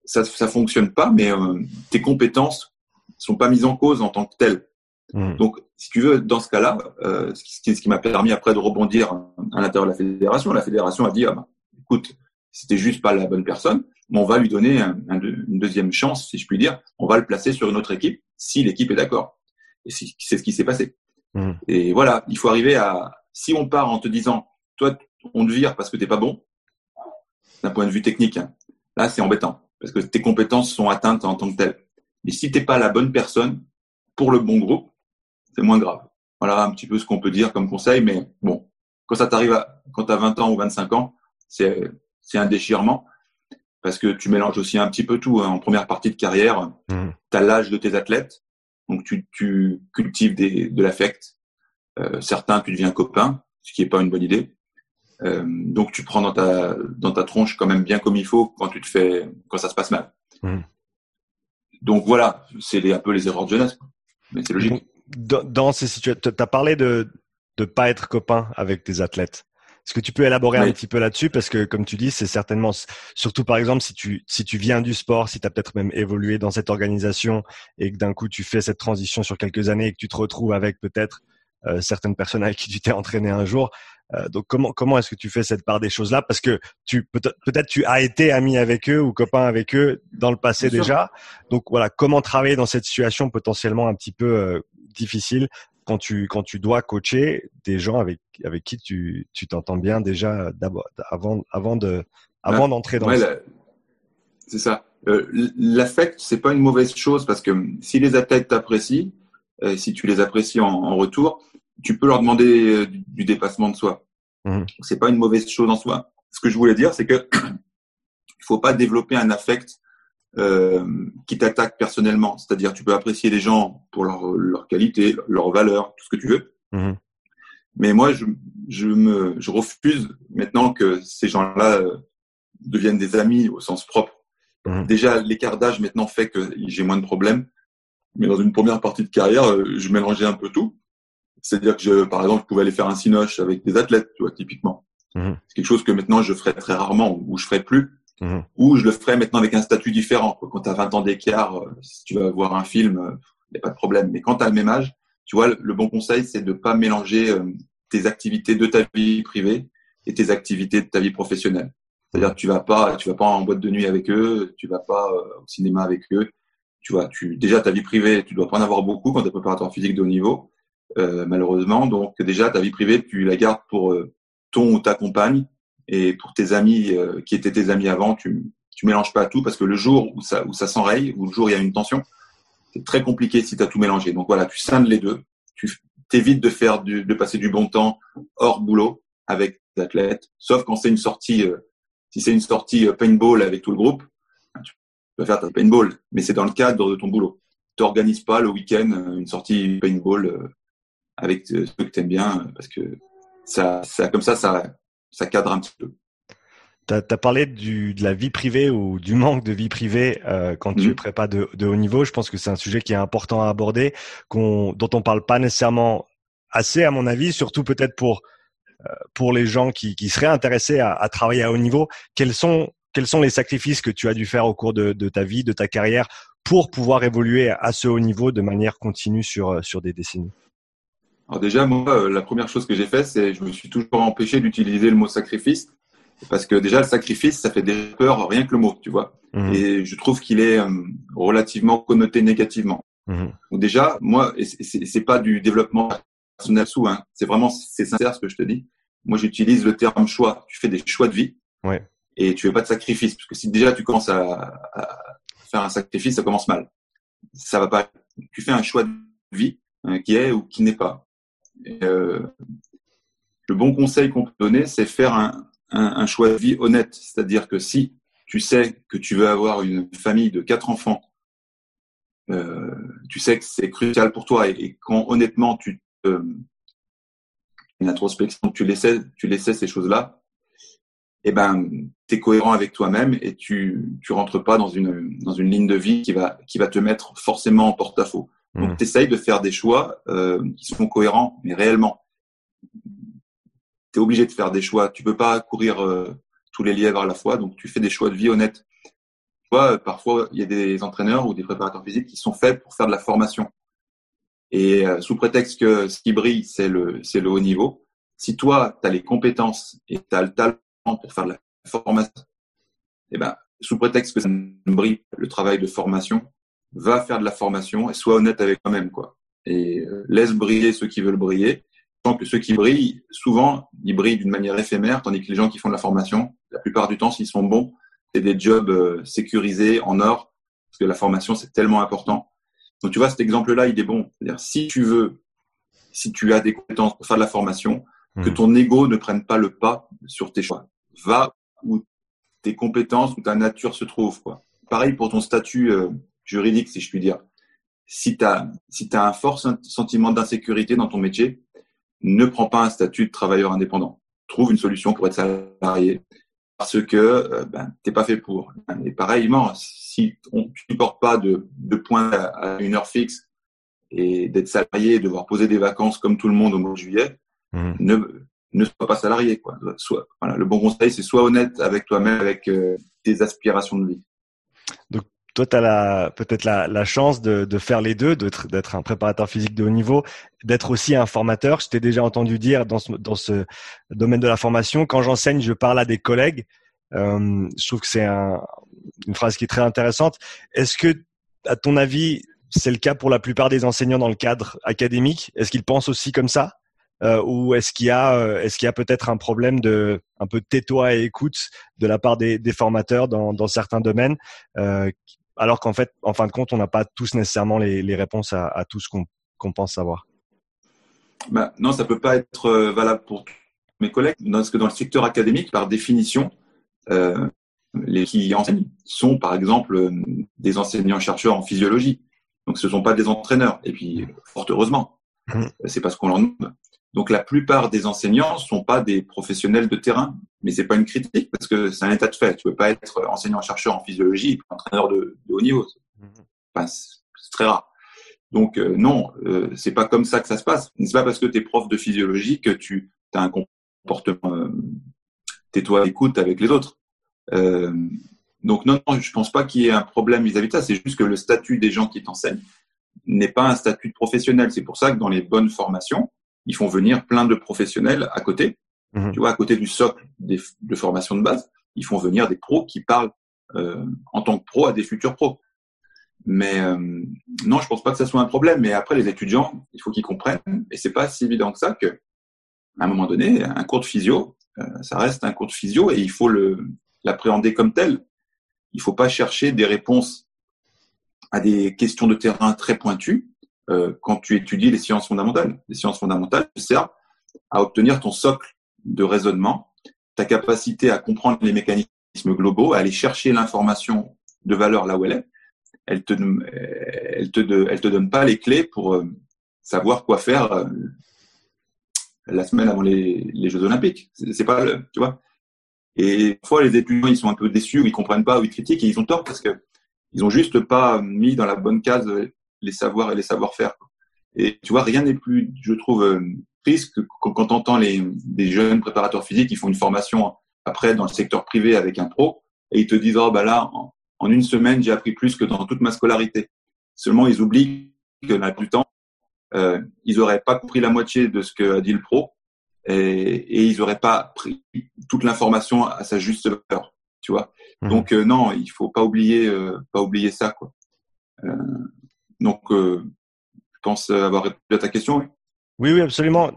Ça, ça fonctionne pas, mais euh, tes compétences sont pas mises en cause en tant que telles. Mmh. Donc, si tu veux, dans ce cas-là, euh, ce qui, ce qui m'a permis après de rebondir à l'intérieur de la fédération, la fédération a dit, ah ben, écoute, c'était juste pas la bonne personne, mais on va lui donner un, une deuxième chance, si je puis dire. On va le placer sur une autre équipe si l'équipe est d'accord. Et c'est ce qui s'est passé. Mmh. Et voilà, il faut arriver à, si on part en te disant, toi, on te vire parce que t'es pas bon, d'un point de vue technique, hein, là, c'est embêtant parce que tes compétences sont atteintes en tant que telles. Mais si t'es pas la bonne personne pour le bon groupe, c'est moins grave. Voilà un petit peu ce qu'on peut dire comme conseil, mais bon, quand ça t'arrive à, quand tu as 20 ans ou 25 ans, c'est, c'est un déchirement parce que tu mélanges aussi un petit peu tout. Hein. En première partie de carrière, mmh. tu as l'âge de tes athlètes, donc tu, tu cultives des, de l'affect. Euh, certains, tu deviens copain, ce qui est pas une bonne idée. Euh, donc tu prends dans ta dans ta tronche quand même bien comme il faut quand tu te fais quand ça se passe mal. Mmh. Donc voilà, c'est un peu les erreurs de jeunesse, mais c'est logique dans, ces situations, tu as parlé de ne pas être copain avec tes athlètes. Est-ce que tu peux élaborer un petit peu là-dessus? Parce que comme tu dis, c'est certainement surtout par exemple si tu si tu viens du sport, si tu as peut-être même évolué dans cette organisation et que d'un coup tu fais cette transition sur quelques années et que tu te retrouves avec peut-être euh, certaines personnes avec qui tu t'es entraîné un jour. Euh, donc comment comment est-ce que tu fais cette part des choses là parce que tu peut-être peut-être tu as été ami avec eux ou copain avec eux dans le passé déjà. Donc voilà, comment travailler dans cette situation potentiellement un petit peu euh, difficile quand tu quand tu dois coacher des gens avec avec qui tu tu t'entends bien déjà d'abord avant avant de avant d'entrer dans ouais, c'est ça. Euh, l'affect c'est pas une mauvaise chose parce que si les athlètes t'apprécient euh, si tu les apprécies en, retour tu peux leur demander euh, du, dépassement de soi mmh. c'est pas une mauvaise chose en soi ce que je voulais dire c'est que il faut pas développer un affect euh, qui t'attaquent personnellement. C'est-à-dire, tu peux apprécier les gens pour leur, leur qualité, leur valeur, tout ce que tu veux. Mhm. Mais moi, je, je, me, je refuse maintenant que ces gens-là euh, deviennent des amis au sens propre. Mhm. Déjà, l'écart d'âge maintenant fait que j'ai moins de problèmes. Mais dans une première partie de carrière, euh, je mélangeais un peu tout. C'est-à-dire que, je, par exemple, je pouvais aller faire un cinoche avec des athlètes, tu vois, typiquement. Mhm. C'est quelque chose que maintenant je ferai très rarement ou je ferai plus. Mhm. Ou je le ferai maintenant avec un statut différent. Quand tu as 20 ans d'écart, euh, si tu vas voir un film, il euh, n'y a pas de problème. Mais quand tu as le même âge, tu vois, le bon conseil, c'est de pas mélanger euh, tes activités de ta vie privée et tes activités de ta vie professionnelle. C'est-à-dire que tu vas pas, tu vas pas en boîte de nuit avec eux, tu vas pas au cinéma avec eux. Tu vois, tu déjà ta vie privée, tu dois pas en avoir beaucoup quand tu es préparateur physique de haut niveau, euh, malheureusement. Donc déjà ta vie privée, tu la gardes pour ton ou ta compagne et pour tes amis euh, qui étaient tes amis avant, tu tu mélanges pas tout parce que le jour où ça où ça s'enraye, ou le jour où il y a une tension, c'est très compliqué si tu as tout mélangé. Donc voilà, tu scindes les deux. Tu t'évites de faire du, de passer du bon temps hors boulot avec des athlètes, sauf quand c'est une sortie. Euh, si c'est une sortie euh, paintball avec tout le groupe, tu peux faire ta paintball, mais c'est dans le cadre de ton boulot. Tu n'organises pas le week-end une sortie paintball avec ceux que tu aimes bien parce que ça, ça comme ça, ça ça cadre un petit peu. Tu as, parlé du, de la vie privée ou du manque de vie privée euh, quand tu es mhm. prépa de, de, haut niveau. Je pense que c'est un sujet qui est important à aborder, dont on parle pas nécessairement assez, à mon avis, surtout peut-être pour euh, pour les gens qui, qui seraient intéressés à, à, travailler à haut niveau. Quels sont quels sont les sacrifices que tu as dû faire au cours de, de ta vie, de ta carrière, pour pouvoir évoluer à ce haut niveau de manière continue sur sur des décennies? Alors déjà, moi, euh, la première chose que j'ai fait, c'est je me suis toujours empêché d'utiliser le mot sacrifice parce que déjà le sacrifice, ça fait des peur rien que le mot, tu vois. Mhm. Et je trouve qu'il est euh, relativement connoté négativement. Mhm. Donc déjà, moi, c'est pas du développement personnel sous, hein. c'est vraiment c'est sincère ce que je te dis. Moi, j'utilise le terme choix. Tu fais des choix de vie ouais. et tu fais pas de sacrifice parce que si déjà tu commences à, à faire un sacrifice, ça commence mal. Ça va pas. Tu fais un choix de vie hein, qui est ou qui n'est pas. Euh, le bon conseil qu'on peut donner, c'est faire un, choix de vie honnête. C'est-à-dire que si tu sais que tu veux avoir une famille de quatre enfants, euh, tu sais que c'est crucial pour toi et, quand honnêtement tu euh, une introspection, tu laissais, tu ces choses-là, eh ben, tu es cohérent avec toi-même et tu tu rentres pas dans une ligne de vie qui va qui va te mettre forcément en porte-à-faux. Donc, mmh. tu essayes de faire des choix euh, qui sont cohérents, mais réellement. Tu es obligé de faire des choix. Tu peux pas courir euh, tous les lièvres à la fois, donc tu fais des choix de vie honnêtes. Tu vois, parfois, il y a des entraîneurs ou des préparateurs physiques qui sont faits pour faire de la formation. Et euh, sous prétexte que ce qui brille, c'est le, c'est le haut niveau, si toi, tu as les compétences et tu as le talent pour faire de la formation, eh ben, sous prétexte que ça ne brille le travail de formation, va faire de la formation et sois honnête avec toi-même, quoi. Et euh, laisse briller ceux qui veulent briller. Tant que ceux qui brillent, souvent, ils brillent d'une manière éphémère, tandis que les gens qui font de la formation, la plupart du temps, s'ils sont bons, c'est des jobs euh, sécurisés en or, parce que la formation, c'est tellement important. Donc, tu vois, cet exemple-là, il est bon. C'est-à-dire, si tu veux, si tu as des compétences pour faire de la formation, que mmh. ton ego ne prenne pas le pas sur tes choix. Va où tes compétences, où ta nature se trouve, quoi. Pareil pour ton statut euh, juridique, si je puis dire. Si tu as, si as un fort sentiment d'insécurité dans ton métier, ne prends pas un statut de travailleur indépendant. Trouve une solution pour être salarié parce que euh, ben, t'es pas fait pour. Et pareillement, si on, tu ne portes pas de, de points à, une heure fixe et d'être salarié et devoir poser des vacances comme tout le monde au mois de juillet, mmh. ne, ne sois pas salarié. Quoi. Soit, voilà, le bon conseil, c'est soit honnête avec toi-même, avec euh, tes aspirations de vie. Donc, toi, tu as peut-être la, la, chance de, de, faire les deux, d'être un préparateur physique de haut niveau, d'être aussi un formateur. Je t'ai déjà entendu dire dans ce, dans ce domaine de la formation, quand j'enseigne, je parle à des collègues. Euh, je trouve que c'est un, une phrase qui est très intéressante. Est-ce que, à ton avis, c'est le cas pour la plupart des enseignants dans le cadre académique? Est-ce qu'ils pensent aussi comme ça? Euh, ou est-ce qu'il y a euh, est-ce qu'il y a peut-être un problème de un peu tais-toi et écoute de la part des, des formateurs dans, dans certains domaines euh, alors qu'en fait en fin de compte on n'a pas tous nécessairement les, les réponses à, à tout ce qu'on pense savoir. Bah, non ça peut pas être euh, valable pour mes collègues parce que dans le secteur académique par définition euh, les qui enseignent sont par exemple des enseignants chercheurs en physiologie. Donc ce sont pas des entraîneurs. Et puis fort heureusement mmh. c'est parce qu'on leur demande donc la plupart des enseignants sont pas des professionnels de terrain, mais c'est pas une critique parce que c'est un état de fait. Tu peux pas être enseignant-chercheur en physiologie et entraîneur de, de, haut niveau. Enfin, c'est très rare. Donc euh, non, euh, c'est pas comme ça que ça se passe. C'est pas parce que tu es prof de physiologie que tu as un comportement euh, tais-toi, écoute avec les autres. Euh, donc non, non, je pense pas qu'il y ait un problème vis-à-vis de ça. C'est juste que le statut des gens qui t'enseignent n'est pas un statut de professionnel. C'est pour ça que dans les bonnes formations, ils font venir plein de professionnels à côté. Mhm. Tu vois, à côté du socle des, de formation de base, ils font venir des pros qui parlent euh, en tant que pros à des futurs pros. Mais euh, non, je pense pas que ça soit un problème. Mais après, les étudiants, il faut qu'ils comprennent, et c'est pas si évident que ça que, à un moment donné, un cours de physio, euh, ça reste un cours de physio, et il faut le l'appréhender comme tel. Il faut pas chercher des réponses à des questions de terrain très pointues. Euh, quand tu étudies les sciences fondamentales. Les sciences fondamentales servent à obtenir ton socle de raisonnement, ta capacité à comprendre les mécanismes globaux, à aller chercher l'information de valeur là où elle est. Elle te, elle te, elle te donne pas les clés pour euh, savoir quoi faire euh, la semaine avant les, les Jeux Olympiques. C'est pas, tu vois. Et parfois les étudiants ils sont un peu déçus, ou ils comprennent pas, ou ils critiquent, et ils ont tort parce que ils ont juste pas mis dans la bonne case les savoirs et les savoir-faire. Et tu vois, rien n'est plus, je trouve, euh, triste que quand, on entend les, des jeunes préparateurs physiques qui font une formation après dans le secteur privé avec un pro et ils te disent, oh, bah là, en, une semaine, j'ai appris plus que dans toute ma scolarité. Seulement, ils oublient que dans plus temps, euh, ils auraient pas compris la moitié de ce que dit le pro et, et ils auraient pas pris toute l'information à sa juste valeur, tu vois. Mmh. Donc euh, non, il faut pas oublier, euh, pas oublier ça quoi. Euh, donc, euh, je pense avoir répondu à ta question. Oui? Oui, absolument.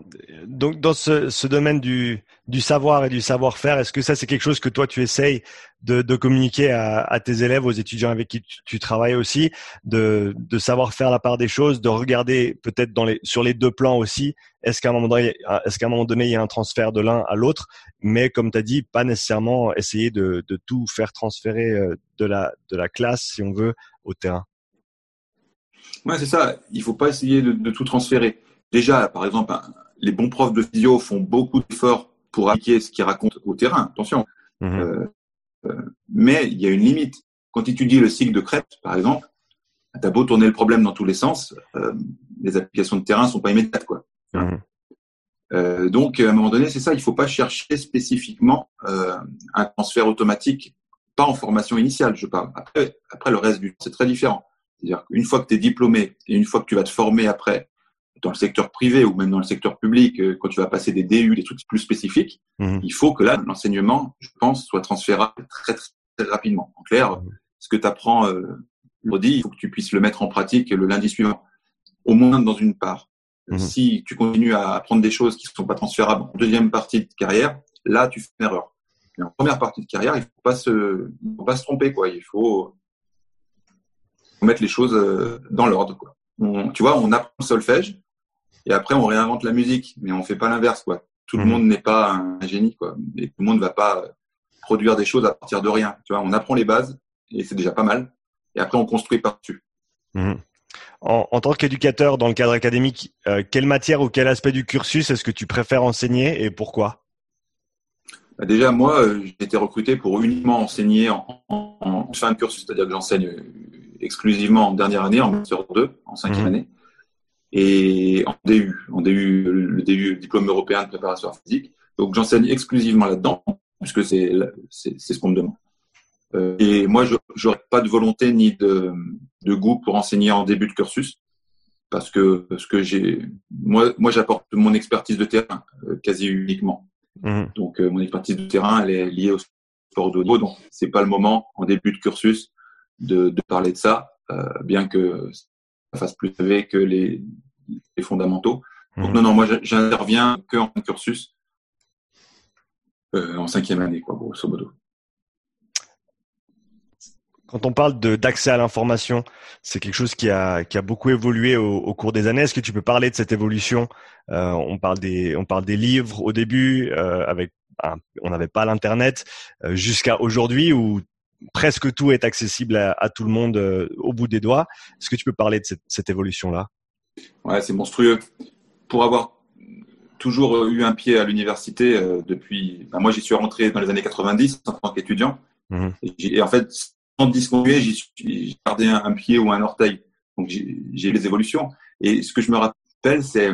Donc, dans ce, ce domaine du, du, savoir et du savoir-faire, est-ce que ça, c'est quelque chose que toi, tu essayes de, de communiquer à, à, tes élèves, aux étudiants avec qui tu, travailles aussi, de, de, savoir faire la part des choses, de regarder peut-être dans les, sur les deux plans aussi, est-ce qu'à un moment donné, est-ce qu'à un moment donné, il y a un transfert de l'un à l'autre, mais comme tu as dit, pas nécessairement essayer de, de tout faire transférer euh, de la, de la classe, si on veut, au terrain? Ouais, c'est ça. Il faut pas essayer de, de, tout transférer. Déjà, par exemple, les bons profs de physio font beaucoup d'efforts pour appliquer ce qu'ils racontent au terrain. Attention. Mhm. Euh, euh, mais il y a une limite. Quand tu étudies le cycle de Krebs, par exemple, tu as beau tourner le problème dans tous les sens, euh, les applications de terrain sont pas immédiates, quoi. Mhm. Donc, à un moment donné, c'est ça. Il faut pas chercher spécifiquement un transfert automatique, pas en formation initiale, je parle. Après, après le reste du, c'est très différent. C'est-à-dire qu'une fois que tu es diplômé et une fois que tu vas te former après dans le secteur privé ou même dans le secteur public, euh, quand tu vas passer des DU, des trucs plus spécifiques, mmh. il faut que là, l'enseignement, je pense, soit transférable très, très, très rapidement. En clair, mmh. ce que tu apprends euh, il faut que tu puisses le mettre en pratique le lundi suivant, au moins dans une part. Mmh. Si tu continues à apprendre des choses qui ne sont pas transférables en deuxième partie de carrière, là, tu fais une erreur. Mais en première partie de carrière, il ne faut pas se, faut pas se tromper, quoi. Il faut, mettre les choses euh, dans l'ordre. Quoi. tu vois, on apprend le solfège et après on réinvente la musique, mais on fait pas l'inverse. quoi. Tout le mhm. monde n'est pas un génie, quoi. Et tout le monde ne va pas produire des choses à partir de rien. Tu vois, on apprend les bases et c'est déjà pas mal. Et après on construit par-dessus. Mhm. En, tant qu'éducateur dans le cadre académique, euh, quelle matière ou quel aspect du cursus est-ce que tu préfères enseigner et pourquoi? Bah Déjà, moi, euh, j'ai été recruté pour uniquement enseigner en, en fin de cursus, c'est-à-dire que j'enseigne exclusivement en dernière année, en master 2, en cinquième mhm. année, et en DU, en DU, le DU, diplôme européen de préparation physique. Donc j'enseigne exclusivement là-dedans, puisque c'est c'est ce qu'on me demande. Euh, et moi, je n'aurais pas de volonté ni de, de goût pour enseigner en début de cursus, parce que parce que j'ai moi moi j'apporte mon expertise de terrain euh, quasi uniquement. Mmh. Donc euh, mon expertise de terrain, elle est liée au sport de haut niveau, donc c'est pas le moment en début de cursus de, de parler de ça, euh, bien que ça fasse plus rêver que les, les fondamentaux. Donc mmh. non non, moi j'interviens que en cursus euh, en cinquième année, quoi, grosso modo. Quand on parle d'accès à l'information, c'est quelque chose qui a, qui a beaucoup évolué au, au cours des années. Est-ce que tu peux parler de cette évolution? Euh, On parle des on parle des livres au début, euh, avec on n'avait pas l'internet, jusqu'à aujourd'hui où presque tout est accessible à, à tout le monde euh, au bout des doigts. Est-ce que tu peux parler de cette, cette évolution là Ouais, c'est monstrueux. Pour avoir toujours eu un pied à l'université euh, depuis. Ben moi, j'y suis rentré dans les années 90 en tant qu'étudiant. Mmh. Et, et, en fait, sans discontinuer, j'ai gardé un, un, pied ou un orteil. Donc j'ai les évolutions. Et ce que je me rappelle, c'est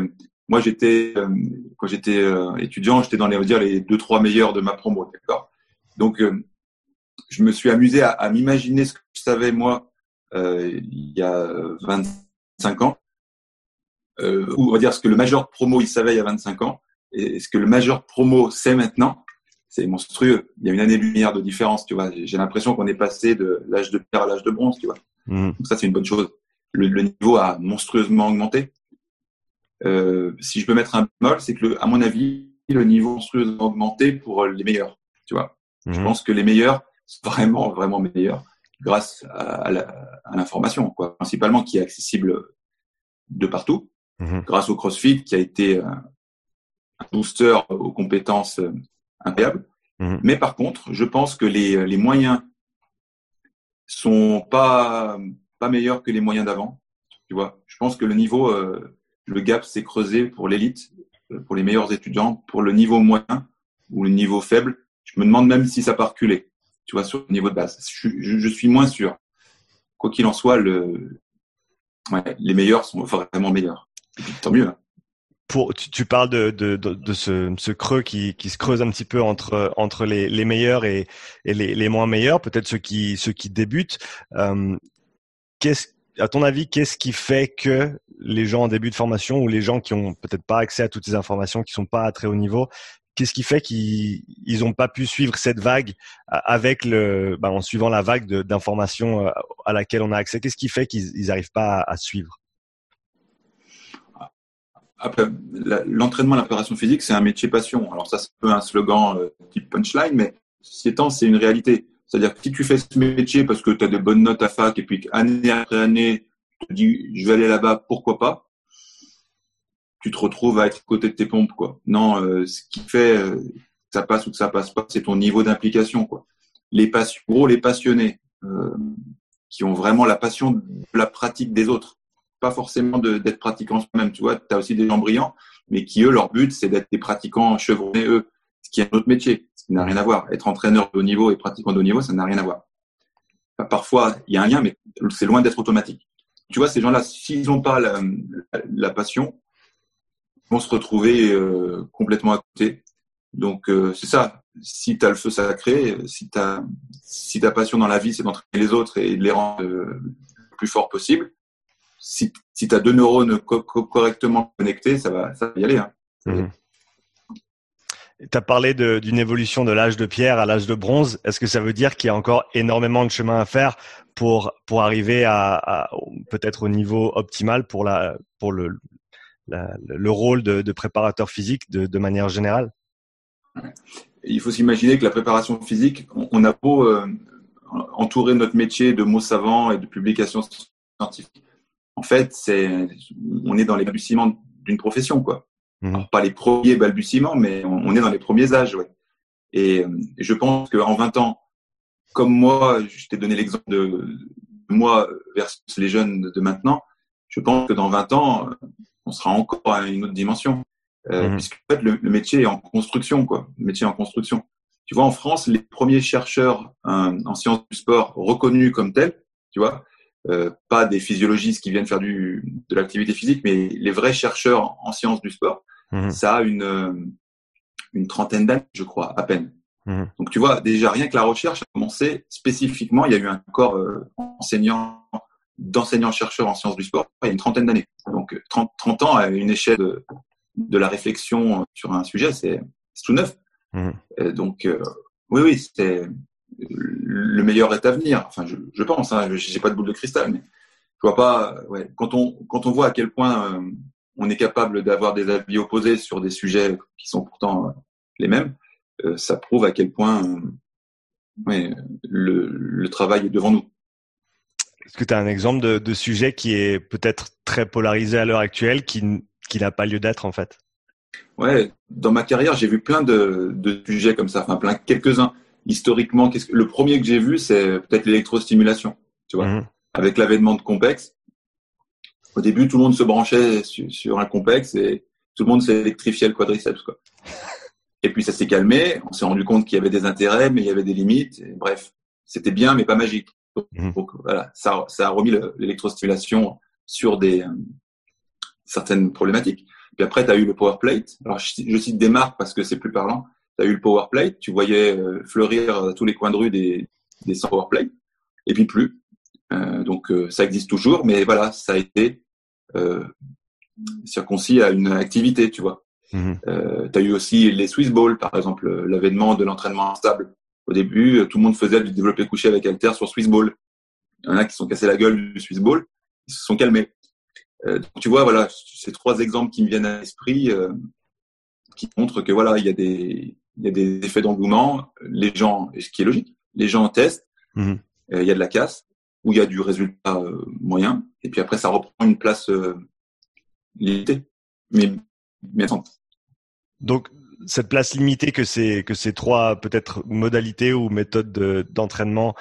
moi j'étais euh, quand j'étais étudiant, j'étais dans les dire les deux trois meilleurs de ma promo, d'accord? Donc je me suis amusé à, à m'imaginer ce que je savais moi il y a 25 ans, ou on va dire ce que le major promo il savait il y a 25 ans, et ce que le major promo sait maintenant c'est monstrueux. Il y a une année-lumière de différence, tu vois. J'ai l'impression qu'on est passé de l'âge de pierre à l'âge de bronze, tu vois. Mmh. Donc ça, c'est une bonne chose. Le, le, niveau a monstrueusement augmenté. Euh, si je peux mettre un bémol, c'est que, le, à mon avis, le niveau a monstrueusement augmenté pour les meilleurs, tu vois. Mmh. Je pense que les meilleurs vraiment, vraiment meilleurs grâce à, à l'information, quoi. Principalement qui est accessible de partout, mmh. grâce au CrossFit qui a été un booster aux compétences incroyable. Mmh. Mais par contre, je pense que les, les moyens sont pas pas meilleurs que les moyens d'avant. Tu vois, je pense que le niveau, euh, le gap s'est creusé pour l'élite, euh, pour les meilleurs étudiants, pour le niveau moyen ou le niveau faible. Je me demande même si ça peut reculer. Tu vois, sur le niveau de base, je, suis moins sûr. Quoi qu'il en soit, les meilleurs sont vraiment meilleurs. Tant mieux. Hein pour tu, parles de, de, de, ce, creux qui, qui, se creuse un petit peu entre entre les, les meilleurs et, et les, les, moins meilleurs, peut-être ceux qui ceux qui débutent. Euh, à ton avis, qu'est-ce qui fait que les gens en début de formation ou les gens qui ont peut-être pas accès à toutes ces informations, qui sont pas à très haut niveau, qu'est-ce qui fait qu'ils ils ont pas pu suivre cette vague avec le, ben, en suivant la vague d'informations euh, à laquelle on a accès? Qu'est-ce qui fait qu'ils n'arrivent pas à, suivre? Après, l'entraînement à la physique, c'est un métier passion. Alors ça, c'est un un slogan euh, type punchline, mais ceci étant, c'est une réalité. C'est-à-dire que si tu fais ce métier parce que tu as des bonnes notes à fac et puis année après année, tu te dis je vais aller là-bas, pourquoi pas? Tu te retrouves à être côté de tes pompes, quoi. Non, euh, ce qui fait euh, que ça passe ou que ça passe pas, c'est ton niveau d'implication, quoi. Les passions, gros, les passionnés euh, qui ont vraiment la passion de la pratique des autres pas forcément d'être pratiquant soi-même. Tu vois, tu as aussi des gens brillants, mais qui, eux, leur but, c'est d'être des pratiquants chevronnés, eux, ce qui est un autre métier, ce qui n'a rien à voir. Être entraîneur de haut niveau et pratiquant de haut niveau, ça n'a rien à voir. Parfois, il y a un lien, mais c'est loin d'être automatique. Tu vois, ces gens-là, s'ils n'ont pas la, passion, vont se retrouver euh, complètement à côté. Donc, euh, c'est ça. Si tu as le feu sacré, si, as, si ta passion dans la vie, c'est d'entraîner les autres et de les rendre euh, plus fort possible, si, si tu as deux neurones correctement connectés, ça va, y aller. Hein. Mhm. Tu as parlé d'une évolution de l'âge de pierre à l'âge de bronze. Est-ce que ça veut dire qu'il y a encore énormément de chemin à faire pour, pour arriver à peut-être au niveau optimal pour, la, pour le, la, le rôle de, de, préparateur physique de, de manière générale? Il faut s'imaginer que la préparation physique, on, on a beau euh, entourer notre métier de mots savants et de publications scientifiques en fait, c'est, on est dans les balbutiements d'une profession, quoi. Mhm. pas les premiers balbutiements, mais on, est dans les premiers âges, ouais. Et, je pense qu'en 20 ans, comme moi, je t'ai donné l'exemple de, moi versus les jeunes de maintenant, je pense que dans 20 ans, on sera encore à une autre dimension. Euh, mhm. Puisque en fait, le, métier est en construction, quoi. Le métier est en construction. Tu vois, en France, les premiers chercheurs euh, en sciences du sport reconnus comme tels, tu vois, euh, pas des physiologistes qui viennent faire du, de l'activité physique, mais les vrais chercheurs en sciences du sport. Mhm. Ça a une, euh, une trentaine d'années, je crois, à peine. Mmh. Donc tu vois, déjà rien que la recherche a commencé spécifiquement, il y a eu un corps enseignant, d'enseignants-chercheurs en sciences du sport il y a une trentaine d'années. Donc 30, 30 ans à une échelle de, de, la réflexion sur un sujet, c'est tout neuf. Mmh. donc euh, oui, oui, c'est le meilleur est à venir. Enfin, je, je pense. Hein, J'ai pas de boule de cristal, mais je vois pas. Ouais, quand on quand on voit à quel point euh, on est capable d'avoir des avis opposés sur des sujets qui sont pourtant les mêmes, euh, ça prouve à quel point ouais, le, le travail est devant nous. Est-ce que tu as un exemple de, de sujet qui est peut-être très polarisé à l'heure actuelle, qui, qui n'a pas lieu d'être en fait? Ouais, dans ma carrière, j'ai vu plein de, de, sujets comme ça, enfin plein, quelques-uns. Historiquement, qu'est-ce que, le premier que j'ai vu, c'est peut-être l'électrostimulation, tu vois, mmh. avec l'avènement de Compex. Au début, tout le monde se branchait sur, sur un Compex et tout le monde s'est électrifié le quadriceps, quoi. Et puis ça s'est calmé, on s'est rendu compte qu'il y avait des intérêts, mais il y avait des limites. Et bref, c'était bien, mais pas magique. Donc, mmh. voilà, ça, ça a remis l'électrostimulation sur des euh, certaines problématiques. Puis après, tu as eu le power plate. Alors, je, cite des marques parce que c'est plus parlant. Tu as eu le power plate. Tu voyais euh, fleurir à tous les coins de rue des, des sans power plate. Et puis plus. Euh, donc, euh, ça existe toujours. Mais voilà, ça a été euh, circoncis à une activité, tu vois. Mmh. tu as eu aussi les Swiss Balls, par exemple, l'avènement de l'entraînement instable. Au début, tout le monde faisait du développé couché avec halter sur Swiss Ball. Il y en a qui sont cassés la gueule du Swiss Ball. Ils se sont calmés. Euh, donc tu vois, voilà, ces trois exemples qui me viennent à l'esprit, euh, qui montrent que voilà, il y a des, il y a des effets d'engouement. Les gens, ce qui est logique, les gens testent. Mmh. Euh, il y a de la casse ou il y a du résultat moyen, et puis après ça reprend une place limitée, mais mais Donc cette place limitée que ces que ces trois peut-être modalités ou méthodes d'entraînement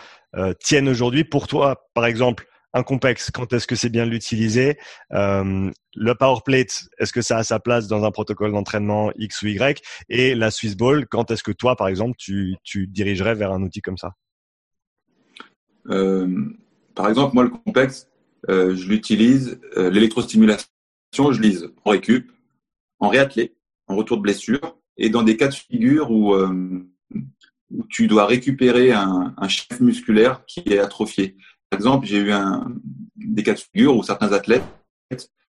tiennent aujourd'hui. Pour toi, par exemple un complexe, quand est-ce que c'est bien l'utiliser euh, Le power plate, est-ce que ça a sa place dans un protocole d'entraînement X ou Y? Et la Swiss Ball, quand est-ce que toi, par exemple, tu, dirigerais vers un outil comme ça? Euh, Par exemple, moi, le complexe, euh, je l'utilise, l'électrostimulation, je lise en récup, en réathlé, en retour de blessure, et dans des cas de figure où, où tu dois récupérer un, un chef musculaire qui est atrophié. Par exemple, j'ai eu un, des cas de figure où certains athlètes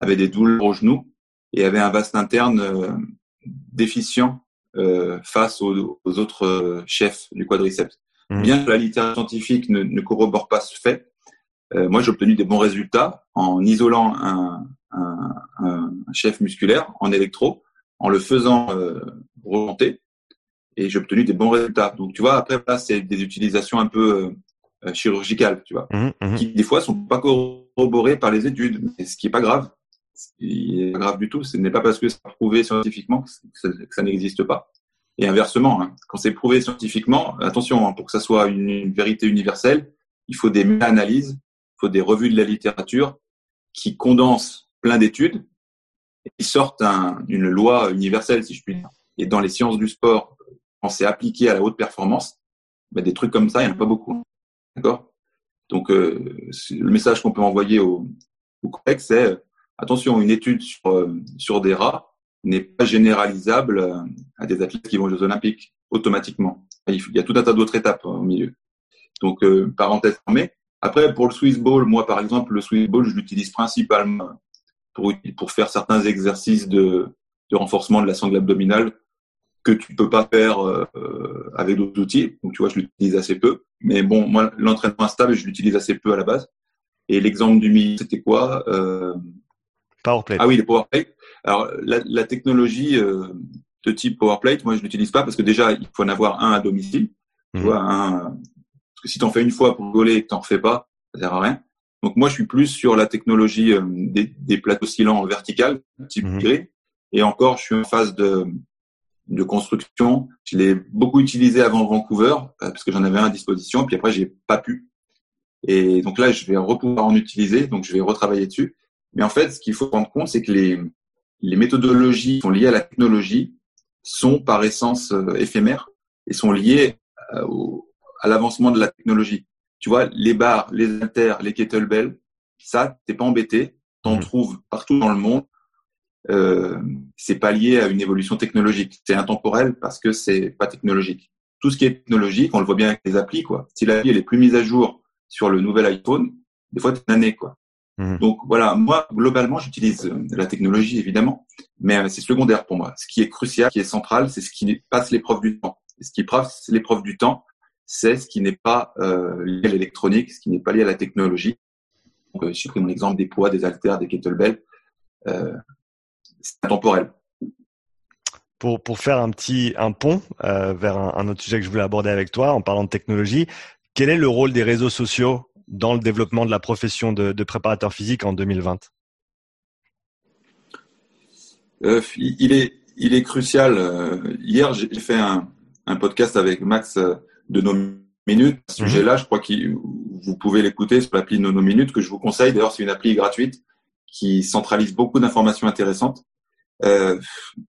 avaient des douleurs au genou et avaient un vaste interne euh, déficient euh, face aux, autres euh, chefs du quadriceps. Mmh. Bien que la littérature scientifique ne, ne corrobore pas ce fait, moi j'ai obtenu des bons résultats en isolant un, un, un, chef musculaire en électro, en le faisant remonter, et j'ai obtenu des bons résultats. Donc tu vois, après là, c'est des utilisations un peu euh, chirurgicales, tu vois, mmh, mmh. qui des fois sont pas corroborées par les études, mais ce qui est pas grave. Ce qui est pas grave du tout, ce n'est pas parce que c'est prouvé scientifiquement que ça, ça n'existe pas. Et inversement, hein, quand c'est prouvé scientifiquement, attention, hein, pour que ça soit une, vérité universelle, il faut des méta-analyses, il faut des revues de la littérature qui condensent plein d'études qui sortent un, une loi universelle, si je puis dire. Et dans les sciences du sport, quand c'est appliqué à la haute performance, ben des trucs comme ça, il n'y en a pas beaucoup. D'accord? Donc, euh, le message qu'on peut envoyer au, au collègues, c'est euh, attention, une étude sur, euh, sur des rats n'est pas généralisable à des athlètes qui vont aux Jeux Olympiques automatiquement. Il y a tout un tas d'autres étapes au milieu. Donc, parenthèse fermée. Après, pour le Swiss Ball, moi, par exemple, le Swiss Ball, je l'utilise principalement pour, pour faire certains exercices de, de renforcement de la sangle abdominale que tu peux pas faire euh, avec d'autres outils. Donc, tu vois, je l'utilise assez peu. Mais bon, moi, l'entraînement instable, je l'utilise assez peu à la base. Et l'exemple du milieu, c'était quoi euh... PowerPlate. Ah oui, les PowerPlate. Alors, la, la technologie euh, de type PowerPlate, moi, je l'utilise pas parce que déjà, il faut en avoir un à domicile. Tu mhm. vois, un, parce que si tu en fais une fois pour rigoler et que tu n'en refais pas, ça sert à rien. Donc, moi, je suis plus sur la technologie euh, des, des, plateaux scillants verticales, type mmh. Et encore, je suis en phase de de construction. Je l'ai beaucoup utilisé avant Vancouver euh, parce que j'en avais un à disposition. Puis après, j'ai pas pu. Et donc là, je vais repouvoir en utiliser. Donc je vais retravailler dessus. Mais en fait, ce qu'il faut prendre compte, c'est que les, les méthodologies qui sont liées à la technologie sont par essence euh, éphémères et sont liées euh, au, à l'avancement de la technologie. Tu vois, les barres, les haltères, les kettlebells, ça, t'es pas embêté. T'en mmh. trouves partout dans le monde. euh, c'est pas lié à une évolution technologique. C'est intemporel parce que c'est pas technologique. Tout ce qui est technologique, on le voit bien avec les applis, quoi. Si l'appli elle est plus mise à jour sur le nouvel iPhone, des fois c'est une année, quoi. Mmh. Donc voilà, moi globalement j'utilise euh, la technologie évidemment, mais euh, c'est secondaire pour moi. Ce qui est crucial, ce qui est central, c'est ce qui passe l'épreuve du temps. Et ce qui passe l'épreuve du temps, c'est ce qui n'est pas euh, lié à l'électronique, ce qui n'est pas lié à la technologie. Donc, euh, j'ai pris mon exemple des poids, des haltères, des kettlebells. Euh, c'est intemporel. Pour, pour faire un petit un pont euh, vers un, un, autre sujet que je voulais aborder avec toi en parlant de technologie, quel est le rôle des réseaux sociaux dans le développement de la profession de, de préparateur physique en 2020 euh, il, est, il est crucial. Hier, j'ai fait un, un, podcast avec Max de nos minutes. À ce mhm. sujet-là, je crois que vous pouvez l'écouter sur l'appli Nono Minutes que je vous conseille. D'ailleurs, c'est une appli gratuite qui centralise beaucoup d'informations intéressantes. Euh,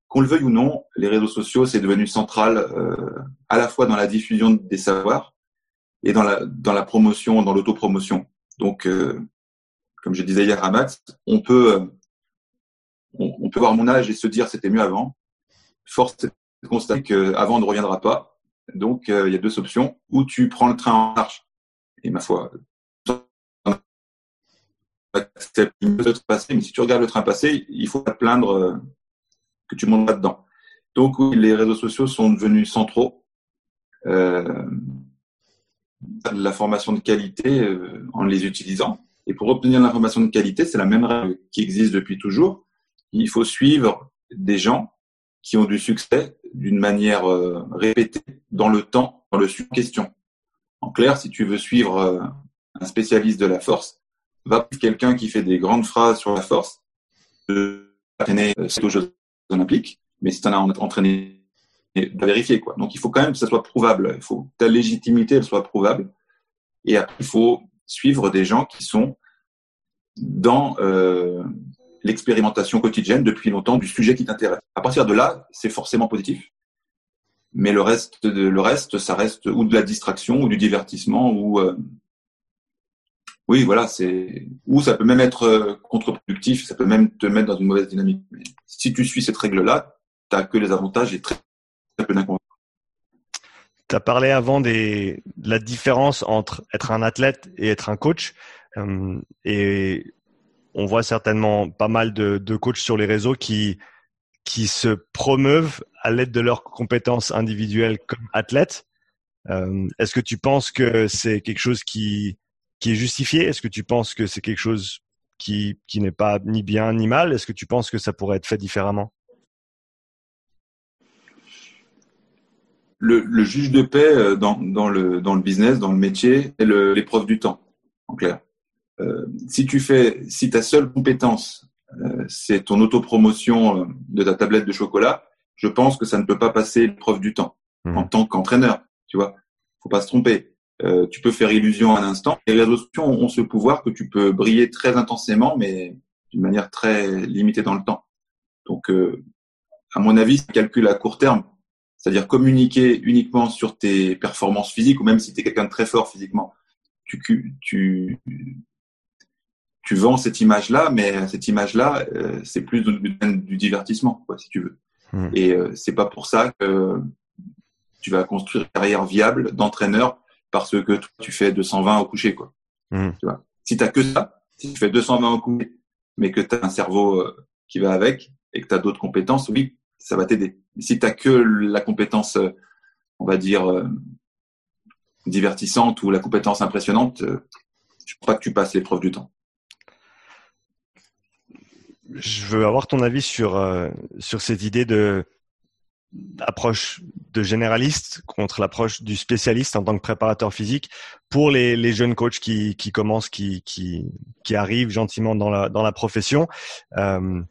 qu'on le veuille ou non, les réseaux sociaux, c'est devenu central euh, à la fois dans la diffusion des savoirs et dans la, dans la promotion, dans l'autopromotion. Donc, euh, comme je disais hier à Max, on peut, euh, on, on, peut voir mon âge et se dire c'était mieux avant. Force est de constater qu'avant ne reviendra pas. Donc, euh, il y a deux options. Ou tu prends le train en marche, et ma foi, mais si tu regardes le train passer, il faut pas te plaindre euh, que tu montes là-dedans. Donc, les réseaux sociaux sont devenus centraux. Euh, la formation de qualité euh, en les utilisant. Et pour obtenir l'information de qualité, c'est la même règle qui existe depuis toujours. Il faut suivre des gens qui ont du succès d'une manière euh, répétée dans le temps, dans le sujet question. En clair, si tu veux suivre euh, un spécialiste de la force, va quelqu'un qui fait des grandes phrases sur la force, de entraîner euh, aux Jeux Olympiques, mais si tu en as entraîné, de vérifier quoi. Donc il faut quand même que ça soit prouvable. Il faut que ta légitimité elle soit prouvable. Et après, il faut suivre des gens qui sont dans euh, l'expérimentation quotidienne depuis longtemps du sujet qui t'intéresse. À partir de là, c'est forcément positif. Mais le reste, le reste, ça reste ou de la distraction ou du divertissement ou euh, oui, voilà, c'est ou ça peut même être euh, contre-productif, ça peut même te mettre dans une mauvaise dynamique. Si tu suis cette règle-là, tu que les avantages et très, très peu d'inconvénients. Tu as parlé avant des, de la différence entre être un athlète et être un coach. Euh, et on voit certainement pas mal de, coachs sur les réseaux qui, qui se promeuvent à l'aide de leurs compétences individuelles comme athlètes. Euh, Est-ce que tu penses que c'est quelque chose qui, qui est justifié? Est-ce que tu penses que c'est quelque chose qui, qui n'est pas ni bien ni mal? Est-ce que tu penses que ça pourrait être fait différemment? Le, juge de paix euh, dans, dans, le, dans le business, dans le métier, est l'épreuve du temps, en clair. Euh, si tu fais, si ta seule compétence, euh, c'est ton autopromotion euh, de ta tablette de chocolat, je pense que ça ne peut pas passer l'épreuve du temps mmh. en tant qu'entraîneur. Tu vois, faut pas se tromper. Euh, tu peux faire illusion à un instant. Les réseaux sociaux ont ce pouvoir que tu peux briller très intensément, mais d'une manière très limitée dans le temps. Donc, euh, à mon avis, c'est un calcul à court terme, c'est-à-dire communiquer uniquement sur tes performances physiques, ou même si tu es quelqu'un de très fort physiquement, tu, tu, tu vends cette image-là, mais cette image-là, euh, c'est plus du, du, divertissement, quoi, si tu veux. Hmm. Et euh, c'est pas pour ça que tu vas construire une carrière viable d'entraîneur parce que toi, tu fais 220 au coucher, quoi. Hmm. Tu vois. Si t'as que ça, si tu fais 220 au coucher, mais que tu as un cerveau euh, qui va avec et que tu as d'autres compétences, oui, ça va t'aider. Si tu que la compétence, euh, on va dire, divertissante ou la compétence impressionnante, je crois pas que tu passes l'épreuve du temps je veux avoir ton avis sur euh, sur cette idée de approche de généraliste contre l'approche du spécialiste en tant que préparateur physique pour les, les jeunes coachs qui, qui commencent, qui, qui, qui arrivent gentiment dans la, dans la profession. Euh,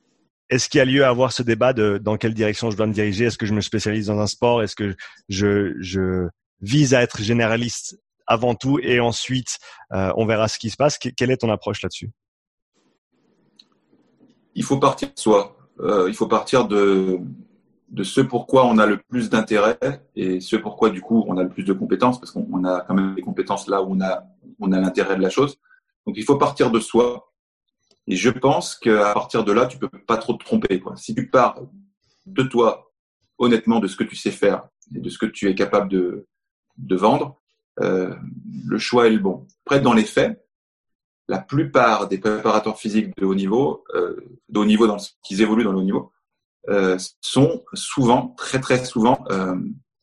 Est-ce qu'il y a lieu à avoir ce débat de dans quelle direction je dois me diriger? Est-ce que je me spécialise dans un sport? Est-ce que je, je vise à être généraliste avant tout et ensuite euh, on verra ce qui se passe? Quelle est ton approche là-dessus? Il faut partir de soi. Euh, il faut partir de, de ce pourquoi on a le plus d'intérêt et ce pourquoi du coup on a le plus de compétences parce qu'on a quand même des compétences là où on a on a l'intérêt de la chose. Donc il faut partir de soi Et je pense qu'à partir de là, tu peux pas trop te tromper. Quoi. Si tu pars de toi, honnêtement, de ce que tu sais faire et de ce que tu es capable de, de vendre, euh, le choix est le bon. Après, dans les faits, la plupart des préparateurs physiques de haut niveau, euh, de haut niveau dans qu'ils évoluent dans le haut niveau, euh, sont souvent, très très souvent, euh,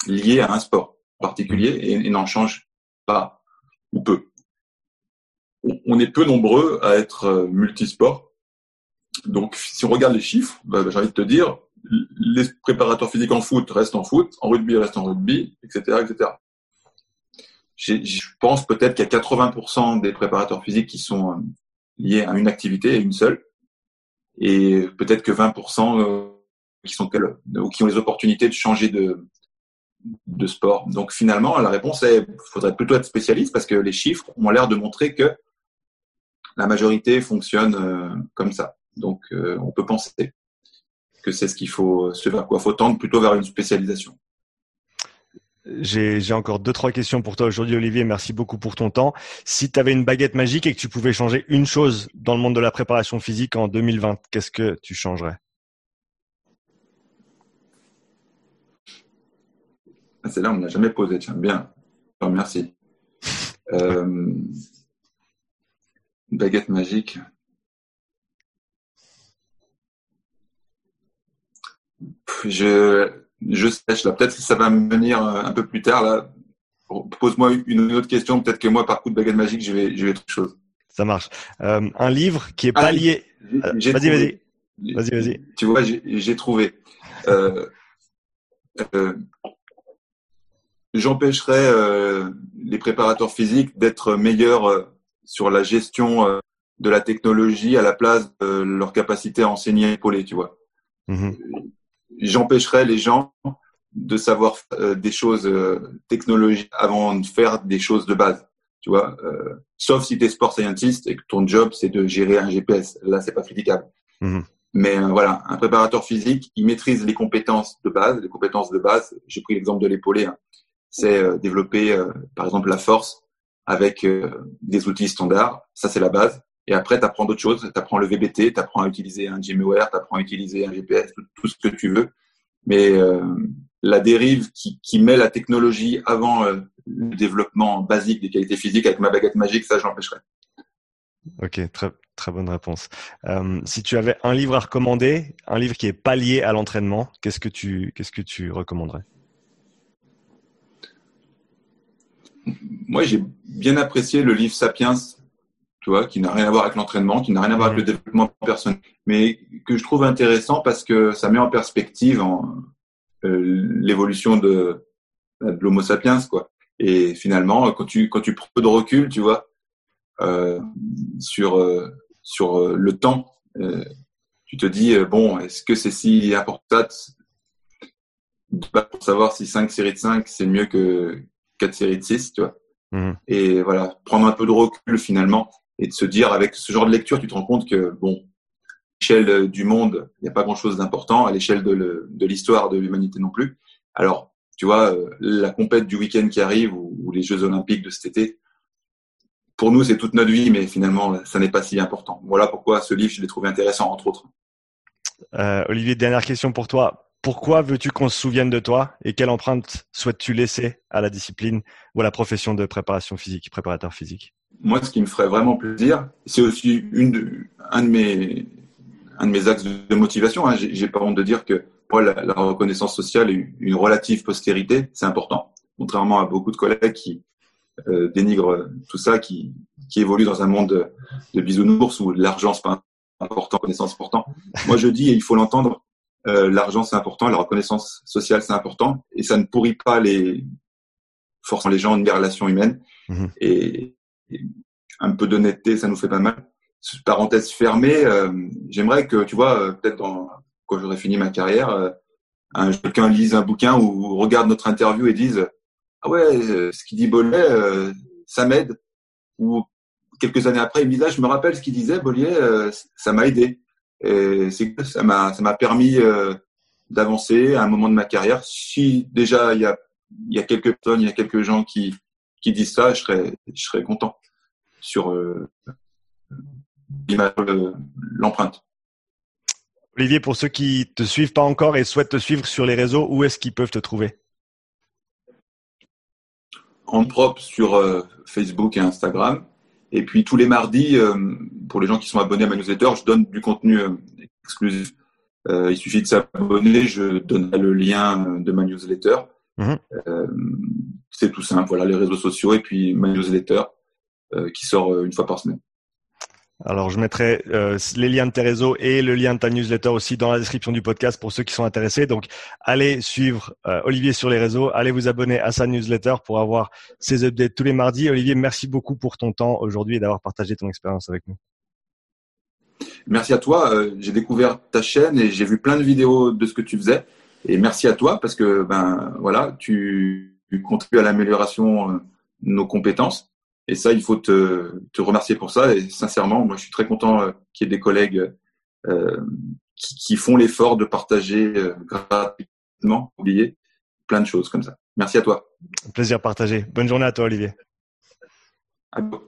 liés à un sport particulier et, n'en changent pas ou peu. On est peu nombreux à être euh, multisport. Donc, si on regarde les chiffres, bah, j'ai envie de te dire, les préparateurs physiques en foot restent en foot, en rugby restent en rugby, etc., etc je pense peut-être qu'il y a 80% des préparateurs physiques qui sont euh, liés à une activité, une seule, et peut-être que 20% euh, qui sont ou qui ont les opportunités de changer de de sport. Donc finalement, la réponse est, faudrait plutôt être spécialiste parce que les chiffres ont l'air de montrer que la majorité fonctionne euh, comme ça. Donc on peut penser que c'est ce qu'il faut, ce vers quoi faut tendre plutôt vers une spécialisation. J'ai encore deux, trois questions pour toi aujourd'hui, Olivier. Merci beaucoup pour ton temps. Si tu avais une baguette magique et que tu pouvais changer une chose dans le monde de la préparation physique en 2020, qu'est-ce que tu changerais? Ah, C'est là, on ne l'a jamais posé. Tiens, bien. merci. Euh, une baguette magique. Je, je sèche là. Peut-être que ça va me venir euh, un peu plus tard là. Pose-moi une autre question. Peut-être que moi, par coup de baguette magique, je vais, je vais autre chose. Ça marche. Euh, un livre qui est pas ah, lié. Euh, vas-y, vas-y. Vas-y, vas-y. Tu vois, j'ai trouvé. Euh, euh, J'empêcherais euh, les préparateurs physiques d'être meilleurs sur la gestion de la technologie à la place de leur capacité à enseigner épaulé, tu vois. Mm j'empêcherais les gens de savoir euh, des choses euh, technologiques avant de faire des choses de base. Tu vois, euh, sauf si tu es sport scientist et que ton job c'est de gérer un GPS. Là, c'est pas critiquable. Mhm. Mais voilà, un préparateur physique, il maîtrise les compétences de base. Les compétences de base, j'ai pris l'exemple de l'épaulé, hein. c'est développer par exemple la force avec des outils standards. Ça, c'est la base. Et après, tu apprends d'autres choses. Tu apprends le VBT, tu apprends à utiliser un GMOR, tu apprends à utiliser un GPS, tout, ce que tu veux. Mais euh, la dérive qui, qui, met la technologie avant euh, le développement basique des qualités physiques avec ma baguette magique, ça, je l'empêcherais. Ok, très, très bonne réponse. Euh, si tu avais un livre à recommander, un livre qui est pas lié à l'entraînement, qu'est-ce que tu, qu'est-ce que tu recommanderais? Moi, j'ai bien apprécié le livre Sapiens tu vois, qui n'a rien à voir avec l'entraînement, qui n'a rien à voir avec le développement personnel, mais que je trouve intéressant parce que ça met en perspective en, euh, l'évolution de, de l'Homo sapiens, quoi. Et finalement, quand tu quand tu prends de recul, tu vois, euh, sur euh, sur euh, le temps, tu te dis bon, est-ce que c'est si important pour savoir si 5 séries de 5 c'est mieux que 4 séries de 6, tu vois. Mmh. Et voilà, prendre un peu de recul finalement et de se dire avec ce genre de lecture, tu te rends compte que bon, l'échelle du monde, il n'y a pas grand-chose d'important, à l'échelle de, l'histoire de l'humanité non plus. Alors, tu vois, euh, la compète du week-end qui arrive ou, les Jeux Olympiques de cet été, pour nous, c'est toute notre vie, mais finalement, ça n'est pas si important. Voilà pourquoi ce livre, je l'ai trouvé intéressant, entre autres. Euh, Olivier, dernière question pour toi. Pourquoi veux-tu qu'on se souvienne de toi et quelle empreinte souhaites-tu laisser à la discipline ou à la profession de préparation physique, préparateur physique? Moi, ce qui me ferait vraiment plaisir, c'est aussi une de, un de mes un de mes axes de motivation. Hein. J'ai pas honte de dire que pour la, la reconnaissance sociale et une relative postérité, c'est important. Contrairement à beaucoup de collègues qui euh, dénigrent tout ça, qui, qui évoluent dans un monde de, de bisounours où l'argent c'est pas important, la reconnaissance important. Moi, je dis, et il faut l'entendre, euh, l'argent c'est important, la reconnaissance sociale c'est important, et ça ne pourrit pas les forcément les gens des relations humaines. Mmh. Et, un peu d'honnêteté, ça nous fait pas mal. Parenthèse fermée, euh, j'aimerais que, tu vois, euh, peut-être quand j'aurai fini ma carrière, euh, un, quelqu'un lise un bouquin ou regarde notre interview et dise ah ouais, ce qu'il dit Bollet, ça m'aide. Ou quelques années après, il me dit là, je me rappelle ce qu'il disait, Bollier, ça m'a aidé. Ça m'a ça m'a permis d'avancer à un moment de ma carrière. Si déjà il y a il y a quelques tonnes, il y a quelques gens qui qui disent ça, je serais, je serais content sur, euh, l'empreinte. Olivier, pour ceux qui te suivent pas encore et souhaitent te suivre sur les réseaux, où est-ce qu'ils peuvent te trouver? En propre sur euh, Facebook et Instagram. Et puis tous les mardis, euh, pour les gens qui sont abonnés à ma newsletter, je donne du contenu euh, exclusif. il suffit de s'abonner, je donnerai le lien de ma newsletter. Mhm. C'est tout simple. Voilà les réseaux sociaux et puis ma newsletter qui sort une fois par semaine. Alors, je mettrai euh, les liens de tes réseaux et le lien de ta newsletter aussi dans la description du podcast pour ceux qui sont intéressés. Donc, allez suivre euh, Olivier sur les réseaux, allez vous abonner à sa newsletter pour avoir ses updates tous les mardis. Olivier, merci beaucoup pour ton temps aujourd'hui et d'avoir partagé ton expérience avec nous. Merci à toi. Euh, j'ai découvert ta chaîne et j'ai vu plein de vidéos de ce que tu faisais. Et merci à toi parce que ben voilà, tu, tu contribues à l'amélioration de nos compétences. Et ça, il faut te, te, remercier pour ça. Et sincèrement, moi, je suis très content euh, qu'il y ait des collègues euh, qui, qui, font l'effort de partager euh, gratuitement, oublier plein de choses comme ça. Merci à toi. plaisir partagé. Bonne journée à toi, Olivier. À toi.